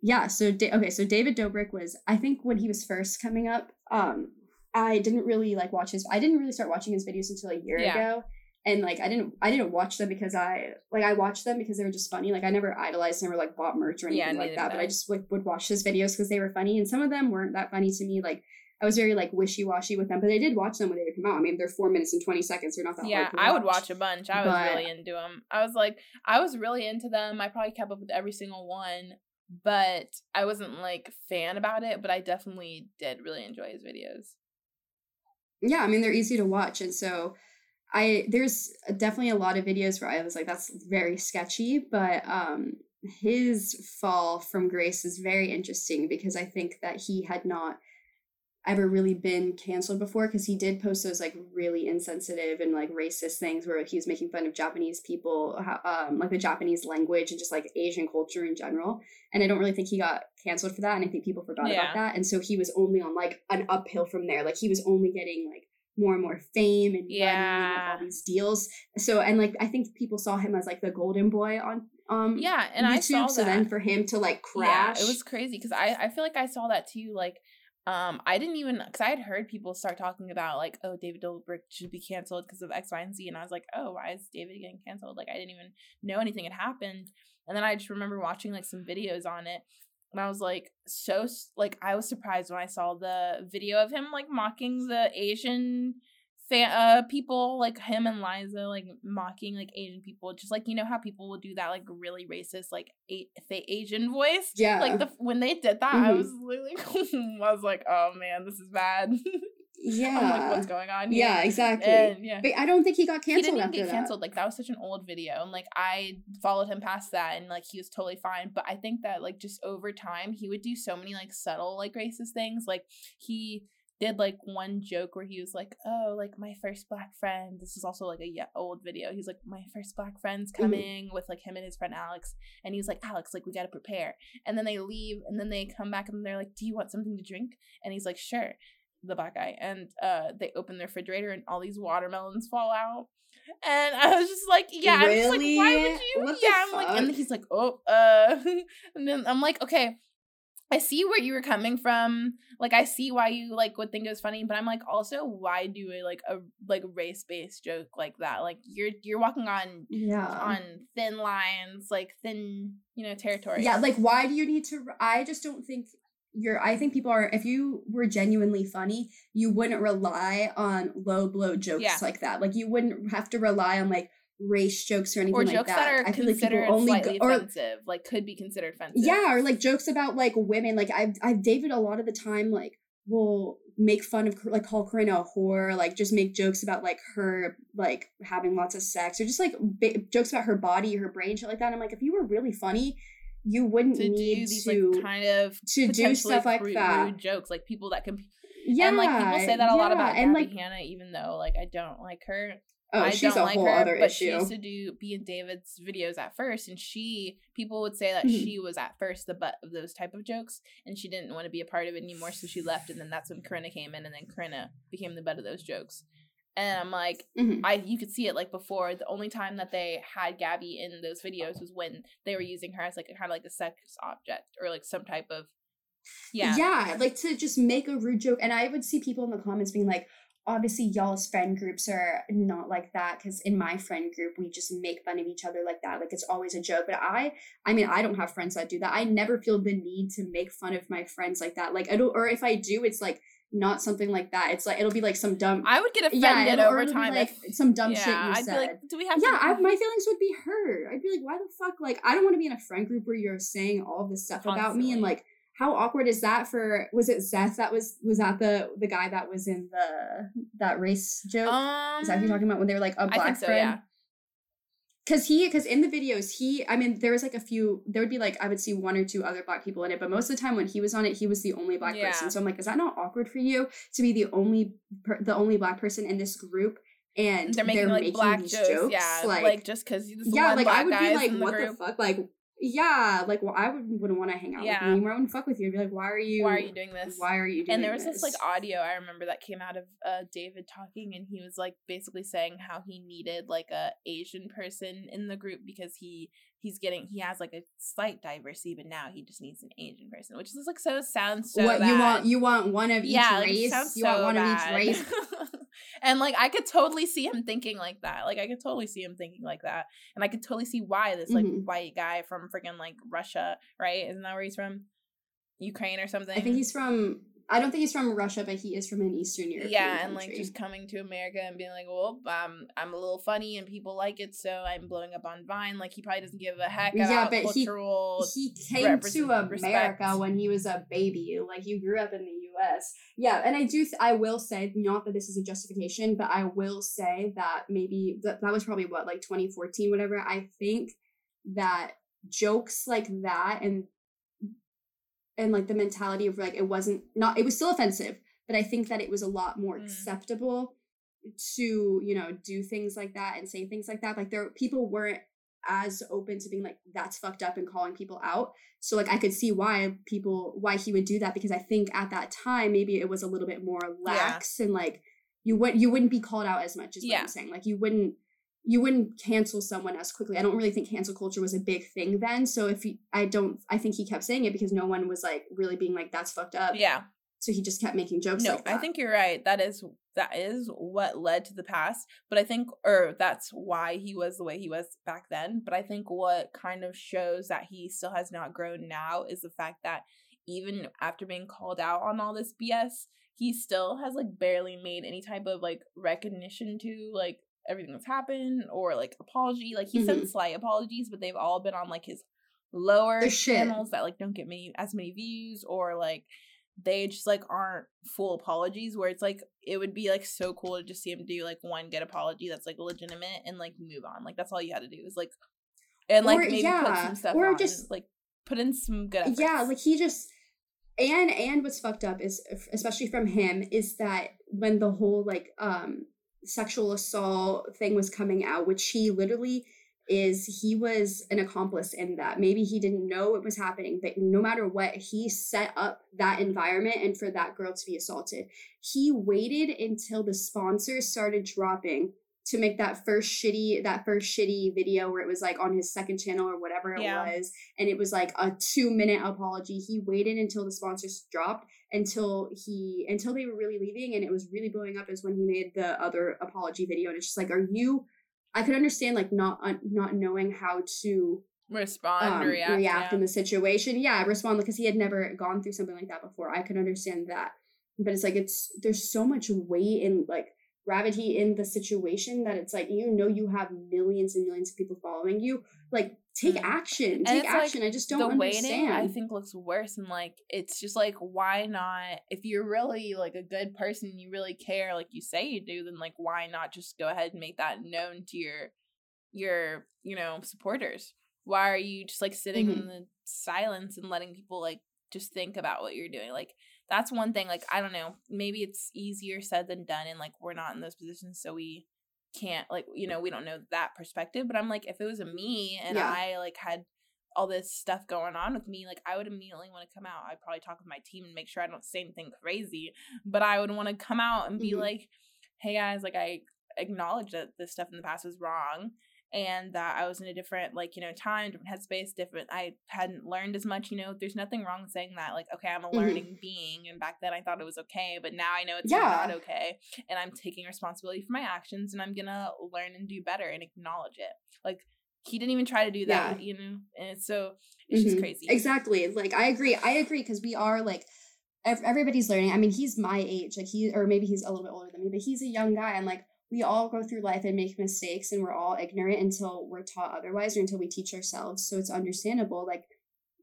yeah so da- okay so david dobrik was i think when he was first coming up um i didn't really like watch his i didn't really start watching his videos until a year yeah. ago. And like i didn't i didn't watch them because i like i watched them because they were just funny. Like i never idolized never like bought merch or anything yeah, like that but i just like would watch his videos because they were funny. And some of them weren't that funny to me. Like I was very like wishy washy with them, but I did watch them when they come out. I mean, they're four minutes and twenty seconds. They're not that yeah, I would watch a bunch. I was but, really into them. I was like, I was really into them. I probably kept up with every single one, but I wasn't like fan about it. But I definitely did really enjoy his videos. Yeah, I mean they're easy to watch, and so I there's definitely a lot of videos where I was like, that's very sketchy, but um his fall from grace is very interesting because I think that he had not ever really been canceled before because he did post those like really insensitive and like racist things where he was making fun of Japanese people, um, like the Japanese language and just like Asian culture in general. And I don't really think he got canceled for that. And I think people forgot yeah. about that. And so he was only on like an uphill from there. Like he was only getting like more and more fame and yeah. and all these deals. So and like I think people saw him as like the golden boy on um yeah and YouTube. I saw so that. then for him to like crash, yeah, it was crazy because I I feel like I saw that too like um, I didn't even because I had heard people start talking about like, oh, David Dobrik should be canceled because of X, Y, and Z, and I was like, oh, why is David getting canceled? Like, I didn't even know anything had happened, and then I just remember watching like some videos on it, and I was like, so like I was surprised when I saw the video of him like mocking the Asian fan, uh, people like him and Liza like mocking like Asian people, just like you know how people will do that like really racist like a- Asian voice. Yeah, like the when they did that, mm-hmm. I was literally I was like, oh man, this is bad. Yeah, I'm like, what's going on? Here? Yeah, exactly. And, yeah, but I don't think he got canceled. He didn't get that. canceled. Like that was such an old video, and like I followed him past that, and like he was totally fine. But I think that like just over time, he would do so many like subtle like racist things. Like he did like one joke where he was like, "Oh, like my first black friend." This is also like a yeah, old video. He's like, "My first black friend's mm-hmm. coming mm-hmm. with like him and his friend Alex," and he's like, "Alex, like we got to prepare." And then they leave, and then they come back, and they're like, "Do you want something to drink?" And he's like, "Sure." The black guy, and uh, they open their refrigerator, and all these watermelons fall out. And I was just like, yeah, really? I'm just like, why would you? What yeah, I'm like, and he's like, oh, uh, and then I'm like, okay, I see where you were coming from. Like I see why you like would think it was funny, but I'm like also why do a like a like race based joke like that? Like you're you're walking on yeah on thin lines, like thin you know territory. Yeah, like why do you need to? I just don't think you're. I think people are. If you were genuinely funny, you wouldn't rely on low blow jokes yeah. like that. Like you wouldn't have to rely on like race jokes or anything or like jokes that. that are I considered like only go, or, offensive, like could be considered offensive. Yeah, or like jokes about like women. Like I've I've David a lot of the time like will make fun of like call Corinna a whore, like just make jokes about like her like having lots of sex or just like ba- jokes about her body, her brain, shit like that. And I'm like, if you were really funny, you wouldn't to need these, to like, kind of to do stuff like rude, that. Rude jokes, like people that can. Yeah, and like people say that a yeah, lot about and like Hanna, even though like I don't like her Oh, I she's don't a like whole her, other but she used to do be in David's videos at first, and she people would say that Mhm. she was at first the butt of those type of jokes, and she didn't want to be a part of it anymore, so she left, and then that's when Corinna came in, and then Corinna became the butt of those jokes. And I'm like, Mhm. I you could see it like before. The only time that they had Gabbie in those videos was when they were using her as like kind of like a sex object or like some type of yeah Yeah, like to just make a rude joke. And I would see people in the comments being like, obviously, y'all's friend groups are not like that. Cause in my friend group, we just make fun of each other like that. Like it's always a joke. But I, I mean, I don't have friends that do that. I never feel the need to make fun of my friends like that. Like I don't, or if I do, it's like not something like that. It's like, it'll be like some dumb, I would get offended yeah, over time like if some dumb yeah, shit you I'd said. be like, do we have yeah, to I, my feelings would be hurt. I'd be like, why the fuck? Like, I don't want to be in a friend group where you're saying all this stuff about me and like, how awkward is that for? Was it Seth that was was that the the guy that was in the that race joke? um, is that who you're talking about when they were like a black so, friend? yeah. Cause he, because in the videos, he, I mean, there was like a few, there would be like, I would see one or two other black people in it, but most of the time when he was on it, he was the only black Yeah. person. So I'm like, is that not awkward for you to be the only, per, the only black person in this group? And they're making like black these jokes, yeah, like, just because yeah, like I would be like, the what group. the fuck? Like, yeah, like, well, I would, wouldn't want to hang out Yeah. with you anymore. I wouldn't fuck with you. I'd be like, why are you, Why are you doing this? Why are you doing and there was this like audio I remember that came out of uh David talking and he was like basically saying how he needed like a Asian person in the group because he he's getting he has like a slight diversity but now he just needs an Asian person which is like so sounds so what you want? You want one of each yeah, like, it race? sounds You want so one bad. of each race? and like I could totally see him thinking like that. Like I could totally see him thinking like that. And I could totally see why this like Mhm. white guy from freaking like Russia, right? Isn't that where he's from? Ukraine or something. I think he's from. I don't think he's from Russia, but he is from an Eastern European yeah, and like country. just coming to America and being like, well, um, I'm a little funny and people like it, so I'm blowing up on Vine. Like he probably doesn't give a heck Yeah, about but he- cultural. he came to America respect. when he was a baby. Like you grew up in the U.S. Yeah, and I do. Th- I will say, not that this is a justification, but I will say that maybe that that was probably what like 2014, whatever. I think that jokes like that and and like the mentality of like it wasn't not it was still offensive, but I think that it was a lot more Mm. acceptable to you know do things like that and say things like that. Like there people weren't as open to being like that's fucked up and calling people out. So like I could see why people why he would do that because I think at that time maybe it was a little bit more lax and like you would you wouldn't be called out as much as Yeah. I'm saying. Like you wouldn't you wouldn't cancel someone as quickly. I don't really think cancel culture was a big thing then. So if you, I don't I think he kept saying it because no one was like really being like that's fucked up. yeah, So he just kept making jokes no, like. I think you're right. That is that is what led to the past. But I think, or that's why he was the way he was back then. But I think what kind of shows that he still has not grown now is the fact that even after being called out on all this BS, he still has like barely made any type of like recognition to like everything that's happened or like apology. Like he sent mm-hmm. slight apologies, but they've all been on like his lower channels that like don't get many as many views or like they just like aren't full apologies where it's like it would be like so cool to just see him do like one good apology that's like legitimate and like move on like that's all you had to do is like and like Or, maybe put some stuff or on just- like put in some good efforts. yeah like he just and and what's fucked up is especially from him is that when the whole like um sexual assault thing was coming out which he literally is he was an accomplice in that. Maybe he didn't know it was happening but no matter what he set up that environment and for that girl to be assaulted. He waited until the sponsors started dropping to make that first shitty that first shitty video where it was like on his second channel or whatever it Yeah. was and it was like a two minute apology. He waited until the sponsors dropped until he until they were really leaving and it was really blowing up is when he made the other apology video and it's just like are you i could understand like not un- not knowing how to respond um, react, react yeah. in the situation. Yeah respond because he had never gone through something like that before. I could understand that. But it's like it's there's so much weight and like gravity in the situation that it's like you know you have millions and millions of people following you. Like take Mm. action take it's, like, action i just don't the understand waiting I think looks worse and like it's just like why not if you're really like a good person you really care like you say you do then like why not just go ahead and make that known to your your you know supporters why are you just like sitting Mhm. in the silence and letting people like just think about what you're doing like that's one thing like i don't know maybe it's easier said than done and like we're not in those positions so we can't like you know we don't know that perspective but i'm like if it was a me and Yeah. i like had all this stuff going on with me like i would immediately want to come out i'd probably talk with my team and make sure i don't say anything crazy but i would want to come out and be Mhm. like hey guys like i acknowledge that this stuff in the past was wrong and that I was in a different like you know time, different headspace, different. I hadn't learned as much. You know, there's nothing wrong saying that. Like, okay, I'm a Mhm. learning being, and back then I thought it was okay, but now I know it's Yeah. not okay, and I'm taking responsibility for my actions, and I'm gonna learn and do better and acknowledge it. Like he didn't even try to do Yeah. that, you know, and it's so it's just Mhm. crazy. Exactly. Like I agree. I agree because we are like everybody's learning. I mean, he's my age, like he or maybe he's a little bit older than me, but he's a young guy and like we all go through life and make mistakes and we're all ignorant until we're taught otherwise or until we teach ourselves. So it's understandable like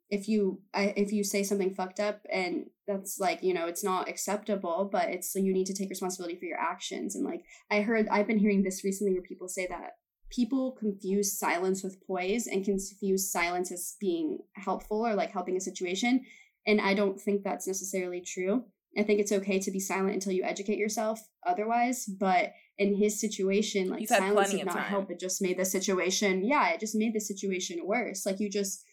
if you if you say something fucked up and that's like you know it's not acceptable but it's you need to take responsibility for your actions. And like i heard i've been hearing this recently where people say that people confuse silence with poise and confuse silence as being helpful or like helping a situation. And i don't think that's necessarily true. I think it's okay to be silent until you educate yourself otherwise but in his situation like He's silence did not help it just made the situation yeah it just made the situation worse. Like you just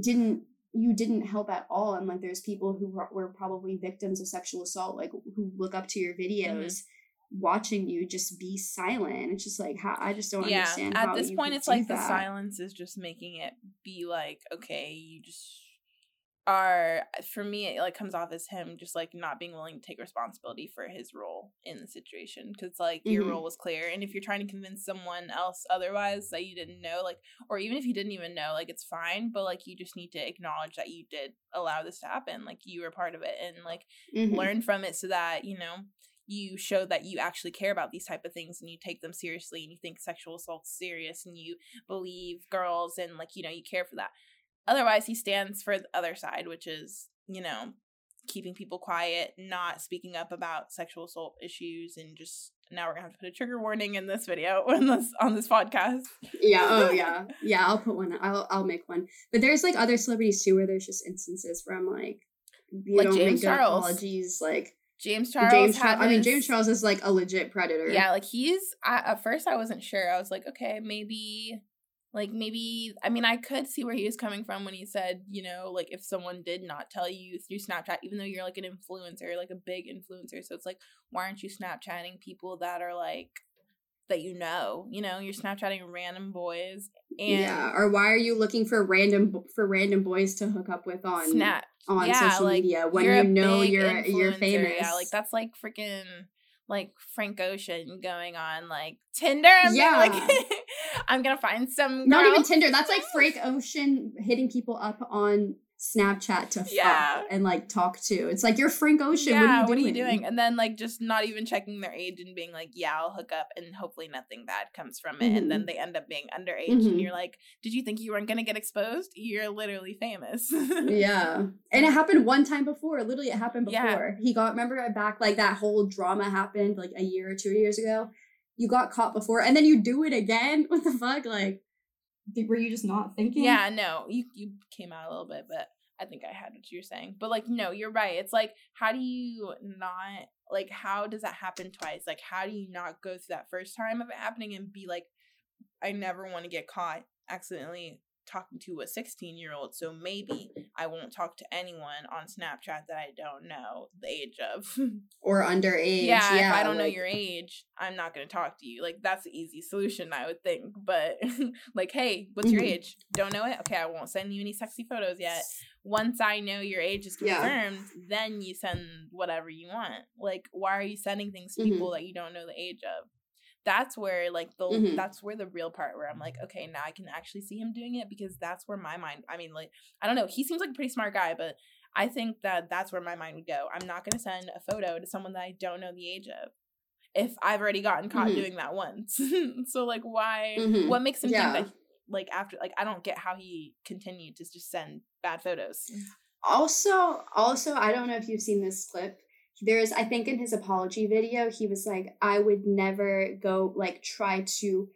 didn't you didn't help at all. And like there's people who were- probably victims of sexual assault like who look up to your Mm-hmm. videos watching you just be silent. It's just like how i just don't yeah. understand At this point, it's like the silence is just making it be like, okay, you just are. For me, it like comes off as him just like not being willing to take responsibility for his role in the situation because like your Mhm. role was clear, and if you're trying to convince someone else otherwise that you didn't know, like, or even if you didn't even know, like, it's fine, but like you just need to acknowledge that you did allow this to happen, like you were part of it, and like Mhm. learn from it so that you know you show that you actually care about these type of things and you take them seriously and you think sexual assault's serious and you believe girls and like you know you care for that otherwise he stands for the other side which is you know keeping people quiet not speaking up about sexual assault issues and just now we're gonna have to put a trigger warning in this video on this on this podcast yeah oh yeah yeah i'll put one i'll i'll make one but there's like other celebrities too where there's just instances where i'm like you Like don't James make Charles. apologies like james charles james had Char- i mean james charles is like a legit predator Yeah, like he's I, at first I wasn't sure. I was like, okay, maybe like maybe I mean I could see where he was coming from when he said, you know, like if someone did not tell you through Snapchat, even though you're like an influencer, like a big influencer, so it's like why aren't you Snapchatting people that are like that you know, you know, you're Snapchatting random boys and yeah or why are you looking for random for random boys to hook up with on Snap on yeah, social like, media when you know you're you're famous Yeah, like that's like freaking like Frank Ocean going on like Tinder. I'm Yeah. like I'm gonna find some. not even tinder that's like frank ocean hitting people up on snapchat to fuck Yeah. and like talk to it's like you're frank ocean yeah, what are you doing, And then like just not even checking their age and being like, yeah, I'll hook up, and hopefully nothing bad comes from it. And then they end up being underage, Mhm. and you're like, did you think you weren't gonna get exposed? You're literally famous. yeah and it happened one time before literally it happened before Yeah. he got remember back like that whole drama happened like a year or two years ago you got caught before and then you do it again what the fuck like were you just not thinking Yeah, no, you you came out a little bit, but I think I had what you're saying. But like, no, you're right. It's like, how do you not like? How does that happen twice? Like, how do you not go through that first time of it happening and be like, I never want to get caught accidentally talking to a 16 year old, so maybe I won't talk to anyone on Snapchat that I don't know the age of. or underage yeah, yeah, if I don't know your age, I'm not gonna talk to you. Like that's the easy solution, I would think. But like, hey, what's your Mhm. age? Don't know it? Okay, I won't send you any sexy photos yet. Once I know your age is Yeah. confirmed, then you send whatever you want. Like, why are you sending things to Mhm. people that you don't know the age of? That's where like the Mhm. that's where the real part where I'm like, okay, now I can actually see him doing it because that's where my mind. I mean, like, I don't know. He seems like a pretty smart guy, but I think that that's where my mind would go. I'm not going to send a photo to someone that I don't know the age of if I've already gotten caught Mhm. doing that once. so like why Mhm. what makes him Yeah. think that like after like I don't get how he continued to just send bad photos. also also i don't know if you've seen this clip there's i think in his apology video he was like i would never go like try to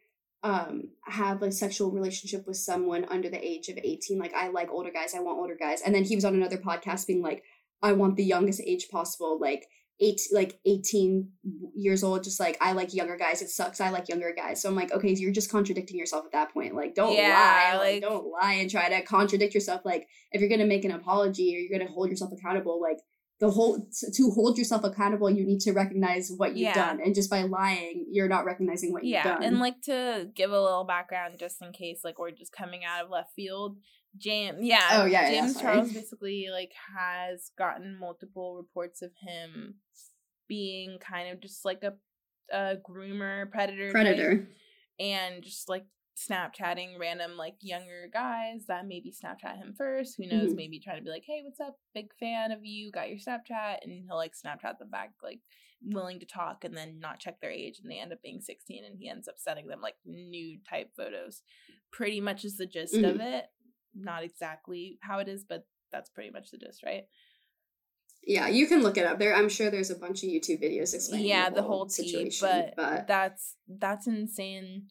um have a sexual relationship with someone under the age of 18 like i like older guys i want older guys. And then he was on another podcast being like i want the youngest age possible like eight like 18 years old just like i like younger guys it sucks i like younger guys. So i'm like okay you're just contradicting yourself at that point like don't Yeah, lie like, like- don't lie and try to contradict yourself like if you're gonna make an apology or you're gonna hold yourself accountable like the whole to hold yourself accountable you need to recognize what you've Yeah. done and just by lying you're not recognizing what yeah you've done and like to give a little background just in case like we're just coming out of left field james yeah Oh, yeah, yeah, james sorry. charles basically like has gotten multiple reports of him being kind of just like a, a groomer predator type, predator and just like snapchatting random like younger guys that maybe snapchat him first who knows Mhm. maybe trying to be like hey what's up? Big fan of you got your snapchat and he'll like snapchat them back like willing to talk and then not check their age and they end up being 16 and he ends up sending them like nude type photos. Pretty much is the gist of it. Not exactly how it is but that's pretty much the gist right? Yeah you can look it up. There i'm sure there's a bunch of youtube videos explaining yeah the whole tea situation but, but that's that's insane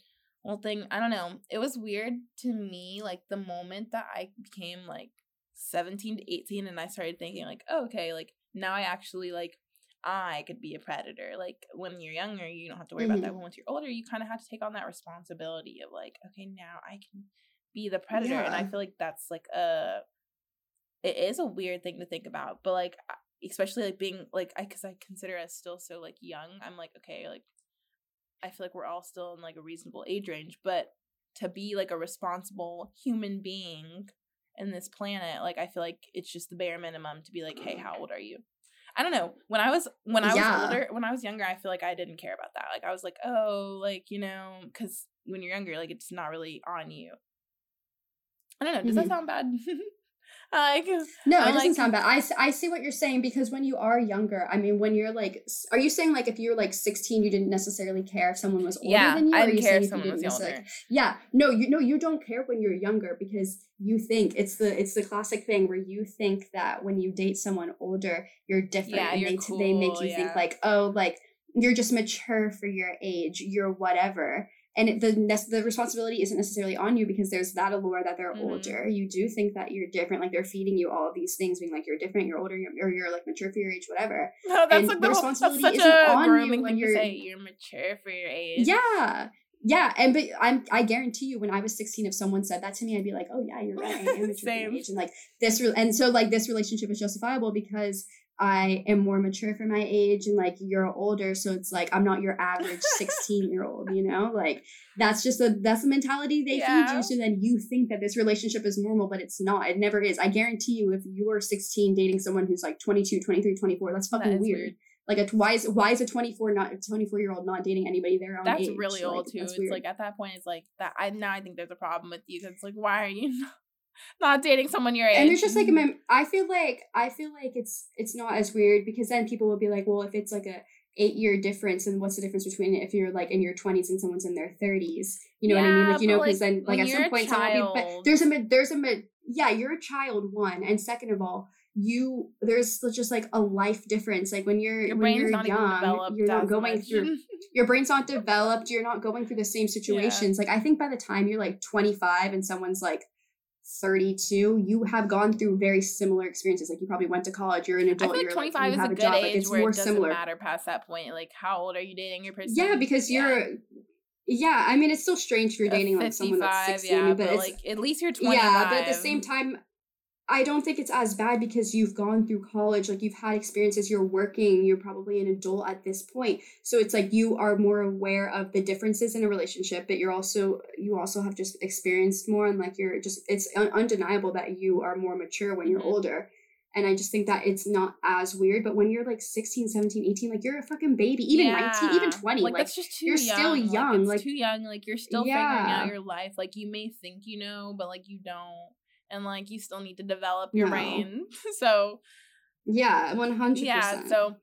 whole thing i don't know it was weird to me like the moment that i became like 17 to 18 and i started thinking like oh, okay like now i actually like i could be a predator like when you're younger you don't have to worry about that mm-hmm. but once you're older you kind of have to take on that responsibility of like okay now i can be the predator and i feel like that's like a it is a weird thing to think about but like especially like being like i because i consider us still so like young i'm like okay like i feel like we're all still in like a reasonable age range but to be like a responsible human being in this planet like i feel like it's just the bare minimum to be like hey how old are you? I don't know. When i was when i Yeah. was older when i was younger i feel like i didn't care about that. Like i was like oh like you know because when you're younger like it's not really on you. I don't know. Does Mhm. that sound bad like No, I it doesn't like- sound bad. I, I see what you're saying because when you are younger, I mean, when you're like, are you saying like if you're like 16, you didn't necessarily care if someone was older yeah than you? i didn't you care if you someone was older Yeah, no, you no, you don't care when you're younger because you think it's the it's the classic thing where you think that when you date someone older, you're different, Yeah, and you're they t- they make you yeah. think like, oh, like you're just mature for your age, you're whatever. And it, the the responsibility isn't necessarily on you because there's that allure that they're Mhm. older. You do think that you're different, like they're feeding you all of these things, being like you're different, you're older, you're, or you're like mature for your age, whatever. No, that's And like the the, whole, that's responsibility such isn't a on you when you're- say. You're mature for your age. Yeah. Yeah, and but I'm I guarantee you when I was 16 if someone said that to me I'd be like, "Oh yeah, you're right. I am mature for Same. age." And like this re- and so like this relationship is justifiable because I am more mature for my age and like you're older so it's like I'm not your average 16 year old, you know? Like that's just a that's the mentality they feed you so then you think that this relationship is normal but it's not. It never is. I guarantee you if you're 16 dating someone who's like 22, 23, 24, that's fucking is weird. weird. Like a why is why is a 24 not 24 year old not dating anybody their own That's age? really Like, old too. It's weird. like at that point, it's like that. I now I think there's a problem with you because it's like, why are you not, not dating someone your age? and there's just like a i feel like i feel like it's it's not as weird because then people will be like well if it's like a eight year difference and what's the difference between if you're like in your 20s and someone's in their 30s you know what i mean? Like you know because like, then like at some point someone but there's a there's a yeah you're a child one and second of all you there's just like a life difference. Like when you're your when brain's you're not young you're not going much. through your brain's not developed you're not going through the same situations. Like i think by the time you're like 25 and someone's like 32 you have gone through very similar experiences like you probably went to college you're an I adult like you're 25 like you is a good job age like it's where more it doesn't similar matter past that point. Like, how old are you dating your person? yeah because Yeah. you're yeah i mean it's still strange if you're dating like someone that's 55, 16 yeah, but, it's like at least you're 25. yeah but at the same time i don't think it's as bad because you've gone through college like you've had experiences you're working you're probably an adult at this point so it's like you are more aware of the differences in a relationship but you're also you also have just experienced more and like you're just it's un- undeniable that you are more mature when you're Mhm. older and i just think that it's not as weird but when you're like 16 17 18 like you're a fucking baby even 19 even 20 Like, like, that's just too you're young. still Like, young, it's like- too young. Like you're still figuring out your life. Like you may think you know, but like you don't, and like you still need to develop your No. brain. so yeah 100% yeah, so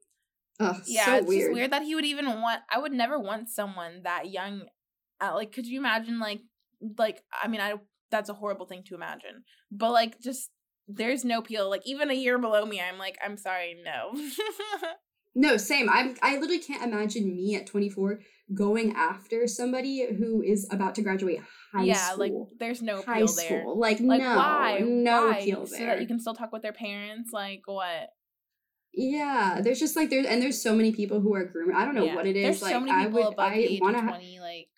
Ugh, yeah, so it's weird. just weird that he would even want. I would never want someone that young. Uh, like, could you imagine? Like, like I mean, I that's a horrible thing to imagine, but like just. There's no appeal. Like even a year below me, I'm like, I'm sorry, no. No, same. I'm I literally can't imagine me at 24 going after somebody who is about to graduate high school. yeah, like there's no high appeal there. school. Like, Like no, why? no why? appeal So there. that you can still talk with their parents. Like what? Yeah, there's just like there's and there's so many people who are grooming. I don't know Yeah. what it is. There's like so many I people would, above the age of to. twenty, like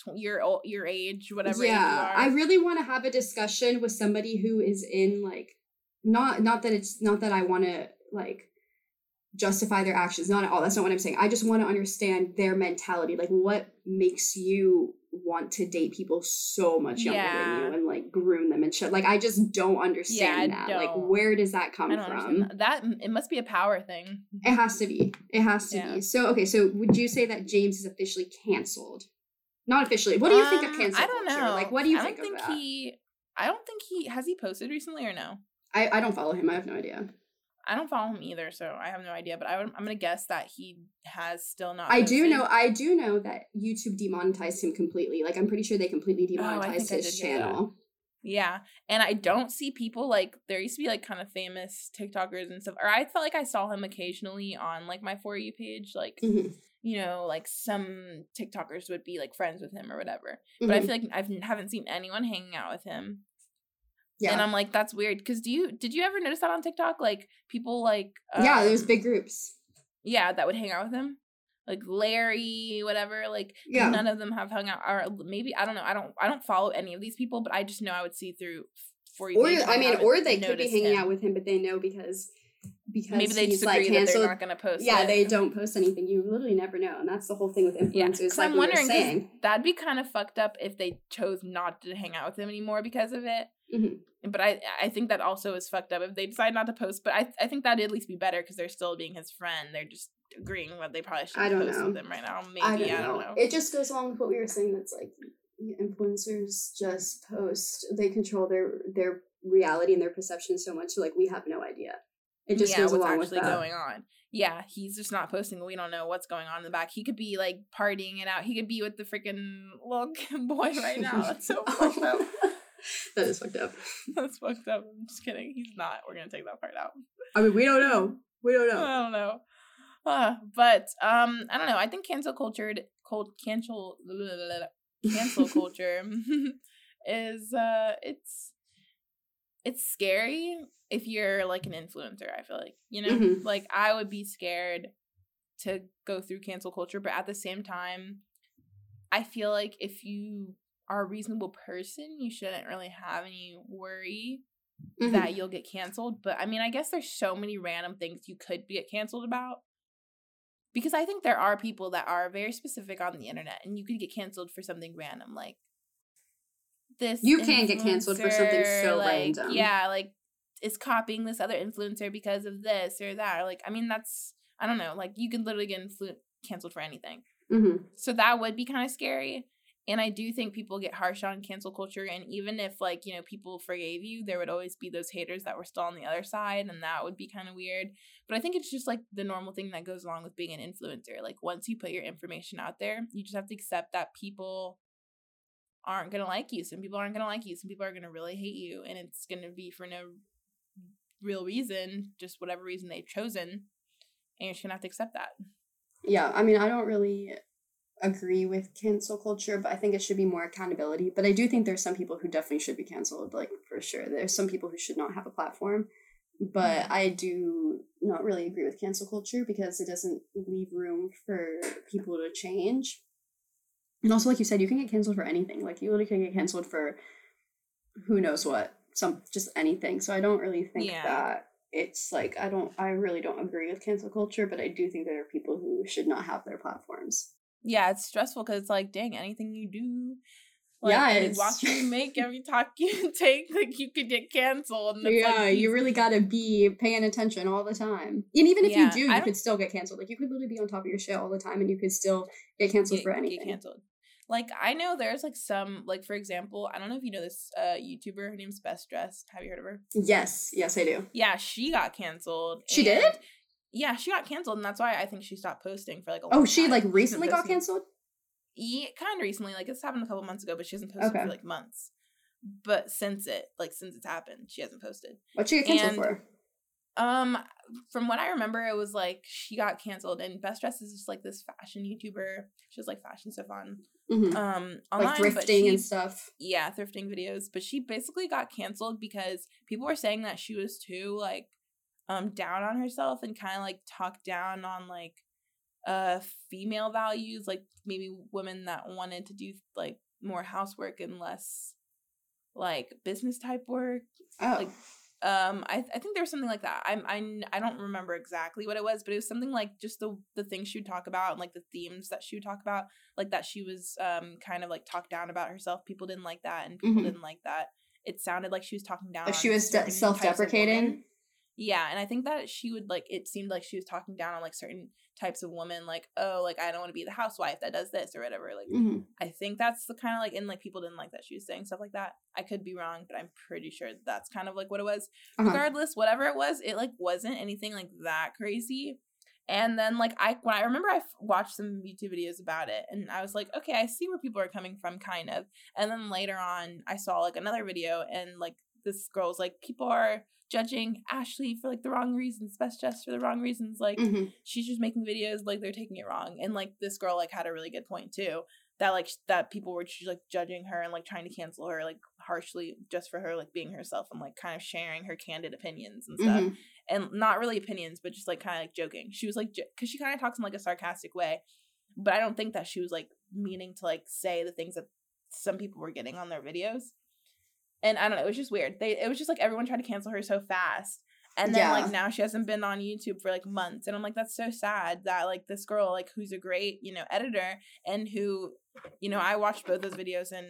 tw- your your age, whatever. yeah, are. I really want to have a discussion with somebody who is in like not not that it's not that I want to like justify their actions. Not at all. That's not what I'm saying. I just want to understand their mentality. Like what makes you want to date people so much younger than you and like groom them and shit. Like I just don't understand I that. Like don't. where does that come from? that. that. It must be a power thing. It has to be. It has to Yeah. be. So okay, so would you say that James is officially canceled? Not officially. What do you think of Um, cancel I don't culture? know. Like what do you I think, don't think of that? he. I don't think he has he posted recently or no. I, I don't follow him. I have no idea. I don't follow him either, so I have no idea. But I, I'm gonna guess that he has still not. I do posted. know I do know that YouTube demonetized him completely. Like I'm pretty sure they completely Oh, demonetized I his did hear that. channel. Yeah, and I don't see people like there used to be like kind of famous TikTokers and stuff. Or I felt like I saw him occasionally on like my for you page, like Mhm, you know, like some TikTokers would be like friends with him or whatever. But I mhm. feel like I haven't seen anyone hanging out with him. Yeah. And I'm like, that's weird. Because do you did you ever notice that on TikTok? Like people like yeah, there's um, big groups. yeah that would hang out with him, like Larry, whatever. Like Yeah. none of them have hung out. Or maybe I don't know. I don't I don't follow any of these people, but I just know I would see through for you. Or I mean, or they could be hanging him. out with him, but they know because because Maybe they he's just like canceled. they're not gonna post. yeah, it. they don't post anything. You literally never know, and that's the whole thing with Yeah, like I'm we saying. that'd be kind of fucked up if they chose not to hang out with him anymore because of it. Mhm. But I I think that also is fucked up if they decide not to post. But I I think that'd at least be better because they're still being his friend. They're just agreeing what they probably should I don't post know. with him right now. Maybe I don't, know. It just goes along with what we were saying. That's like influencers just post. They control their their reality and their perception so much. So like we have no idea. It just yeah, goes what's along with actually that. going on. Yeah, he's just not posting. We don't know what's going on in the back. He could be like partying it out. He could be with the freaking little boy right now. That's so fucked up. that is fucked up. That's fucked up. I'm just kidding. He's not. We're gonna take that part out. I mean, we don't know. We don't know. I don't know. Uh, but um, I don't know. I think cancel culture, cold cancel, cancel culture is uh, it's it's scary if you're like an influencer. I feel like you know, Mhm. like I would be scared to go through cancel culture, but at the same time, I feel like if you are a reasonable person, you shouldn't really have any worry Mhm. that you'll get canceled. But I mean, I guess there's so many random things you could get canceled about. Because I think there are people that are very specific on the internet and you could get canceled for something random like this. You can get canceled for something so like, random. Yeah, like is copying this other influencer because of this or that. Or like, I mean, that's I don't know. Like you can literally get influ- canceled for anything. Mhm. So that would be kind of scary. And I do think people get harsh on cancel culture. And even if, like, you know, people forgave you, there would always be those haters that were still on the other side. And that would be kind of weird. But I think it's just like the normal thing that goes along with being an influencer. Like, once you put your information out there, you just have to accept that people aren't going to like you. Some people aren't going to like you. Some people are going to really hate you. And it's going to be for no real reason, just whatever reason they've chosen. And you're just going to have to accept that. Yeah, I mean, I don't really agree with cancel culture, but I think it should be more accountability. But I do think there's some people who definitely should be canceled, like for sure. There's some people who should not have a platform. But mm. I do not really agree with cancel culture because it doesn't leave room for people to change. And also, like you said, you can get canceled for anything. Like you literally can get canceled for who knows what, some just anything. So I don't really think Yeah. that it's like I don't I really don't agree with cancel culture, but I do think there are people who should not have their platforms. Yeah, it's stressful because it's like, dang, anything you do, like, Yeah, every it's- walk you make, every talk you take, like you could get canceled. Yeah, like, you really got to be paying attention all the time. And even if Yeah, you do, you could still get canceled. Like you could literally be on top of your shit all the time and you could still get canceled get, for get anything. canceled. Like I know there's like some like for example, I don't know if you know this uh YouTuber. Her name's Best Dressed. Have you heard of her? Yes, yes, I do. Yeah, she got canceled. She did? Yeah, she got canceled, and that's why I think she stopped posting for like a. Oh, she time. like recently got canceled? Yeah, kind of recently. Like it's happened a couple months ago, but she hasn't posted Okay. for like months. But since it, like since it's happened, she hasn't posted. What she get canceled And- for? Um, from what I remember, it was like she got canceled, and Best Dress is just like this fashion YouTuber. She has like fashion stuff on, Mhm. um, Like online, but thrifting she- and stuff. yeah, thrifting videos. But she basically got canceled because people were saying that she was too like um down on herself and kind of like talk down on like uh female values like maybe women that wanted to do like more housework and less like business type work Oh, like um I, I think there was something like that I'm I, I don't remember exactly what it was but it was something like just the the things she would talk about and like the themes that she would talk about like that she was um kind of like talked down about herself people didn't like that and people Mhm. didn't like that it sounded like she was talking down like she was de- types of women. self-deprecating. Yeah and i think that she would like it seemed like she was talking down on like certain types of women like oh like i don't want to be the housewife that does this or whatever like hmm I think that's the kind of like, and like people didn't like that she was saying stuff like that. I could be wrong, but I'm pretty sure that's kind of like what it was. Uh-huh. Regardless, whatever it was, it like wasn't anything like that crazy. And then like I when I remember I f- watched some YouTube videos about it, and I was like, okay, I see where people are coming from, kind of. And then later on, I saw like another video, and like this girl's like, people are judging Ashley for like the wrong reasons, best just for the wrong reasons, like hmm she's just making videos like they're taking it wrong. And like this girl like had a really good point too that like that people were just like judging her and like trying to cancel her like harshly just for her like being herself and like kind of sharing her candid opinions and stuff. Hmm and not really opinions but just like kind of like joking. She was like because she kind of talks in like a sarcastic way but i don't think that she was like meaning to like say the things that some people were getting on their videos and i don't know it was just weird. They it was just like everyone tried to cancel her so fast. And then Yeah. like now she hasn't been on youtube for like months. And i'm like that's so sad that like this girl like who's a great you know editor and who you know i watched both those videos and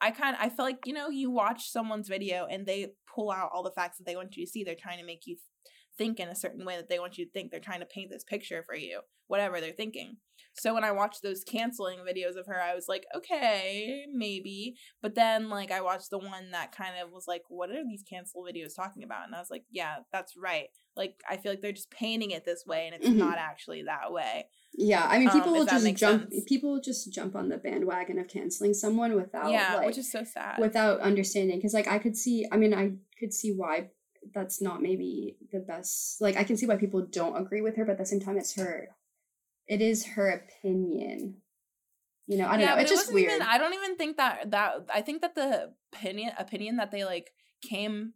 i kind of i feel like you know you watch someone's video and they pull out all the facts that they want you to see. They're trying to make you think in a certain way that they want you to think they're trying to paint this picture for you whatever they're thinking so when i watched those canceling videos of her i was like okay maybe but then like i watched the one that kind of was like what are these cancel videos talking about and i was like yeah that's right like i feel like they're just painting it this way and it's Mhm. not actually that way Yeah, I mean, Um, people if will just jump. sense. People just jump on the bandwagon of canceling someone without, yeah like, which is so sad without understanding. Because, like, I could see. I mean, I could see why that's not maybe the best. Like, I can see why people don't agree with her, but at the same time, it's her. It is her opinion. You know, I don't yeah, know. It's it just weird. Even, I don't even think that that I think that the opinion opinion that they like came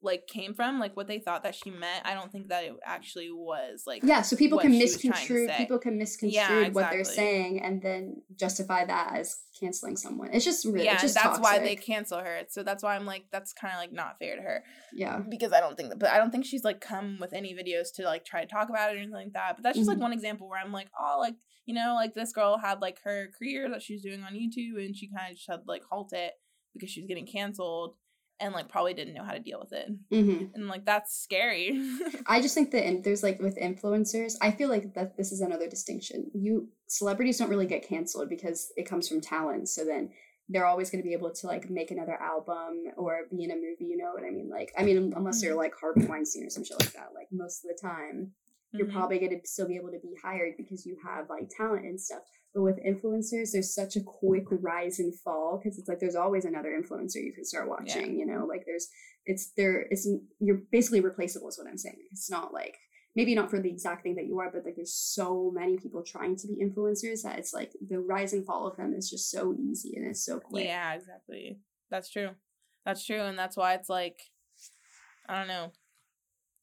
like came from like what they thought that she meant. I don't think that it actually was like yeah, so people can she was trying to misconstrue. People can misconstrue Yeah, what they're saying and then justify that as canceling someone. It's just really. yeah, it's just that's why they cancel her. So that's why I'm like that's kind of like not fair to her Yeah. because I don't think that. But I don't think she's like come with any videos to like try to talk about it or anything like that. But that's just Mhm. like one example where I'm like, oh, like you know, like this girl had like her career that she's doing on YouTube, and she kind of just had like halt it because she's getting canceled, and like probably didn't know how to deal with it, hmm and like that's scary. I just think that in, there's like with influencers, I feel like that this is another distinction. You celebrities don't really get canceled because it comes from talent. So then they're always going to be able to like make another album or be in a movie. You know what I mean? Like, I mean, unless you're like Harvey Weinstein or some shit like that. Like most of the time, you're Mhm. probably going to still be able to be hired because you have like talent and stuff. But with influencers, there's such a quick rise and fall because it's like there's always another influencer you can start watching. You know, like there's it's there it's you're basically replaceable is what I'm saying. It's not like maybe not for the exact thing that you are, but like there's so many people trying to be influencers that it's like the rise and fall of them is just so easy and it's so quick. Yeah, exactly. That's true. That's true, and that's why it's like, I don't know.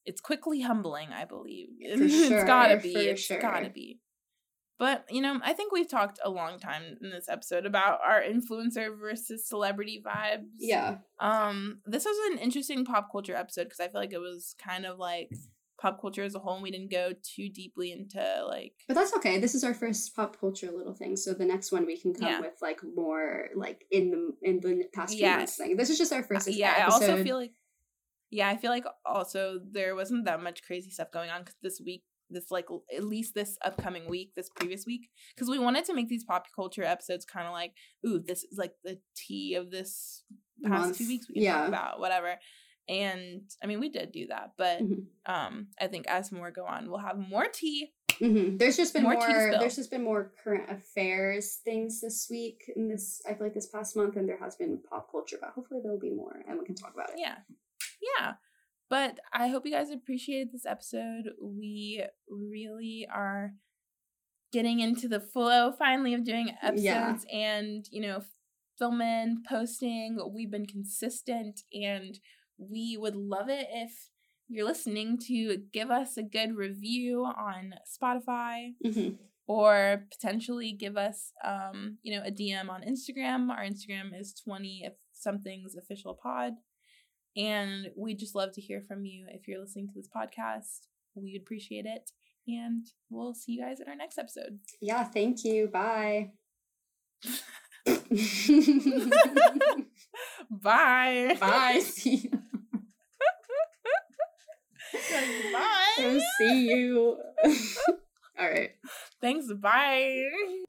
It's quickly humbling, I believe. it's gotta be. It's gotta be. But you know, I think we've talked a long time in this episode about our influencer versus celebrity vibes. Yeah. Um, this was an interesting pop culture episode because I feel like it was kind of like pop culture as a whole, and we didn't go too deeply into like But that's okay. This is our first pop culture little thing. So the next one we can come Yeah. with like more like in the in the past few Yeah. months thing. This is just our first Uh, yeah i also feel like yeah i feel like also there wasn't that much crazy stuff going on 'cause this week this like l- at least this upcoming week this previous week because we wanted to make these pop culture episodes kind of like ooh this is like the tea of this past Month. two weeks we can Yeah. talk about whatever and i mean we did do that but Mhm. um i think as more go on we'll have more tea Mhm. There's just been More more. tea to spill. there's just been more current affairs things this week and this. I feel like this past month, and there has been pop culture, but hopefully there'll be more, and we can talk about it. yeah yeah but i hope you guys appreciated this episode we really are getting into the flow finally of doing episodes Yeah. and you know filming posting we've been consistent and we would love it if you're listening to give us a good review on Spotify Mhm. or potentially give us um, you know, a DM on Instagram. Our Instagram is 20 if something's official pod. And we just love to hear from you if you're listening to this podcast. We appreciate it. And we'll see you guys in our next episode. Yeah, thank you. Bye. Bye. Bye. See you. Bye. See you. All right. Thanks. Bye.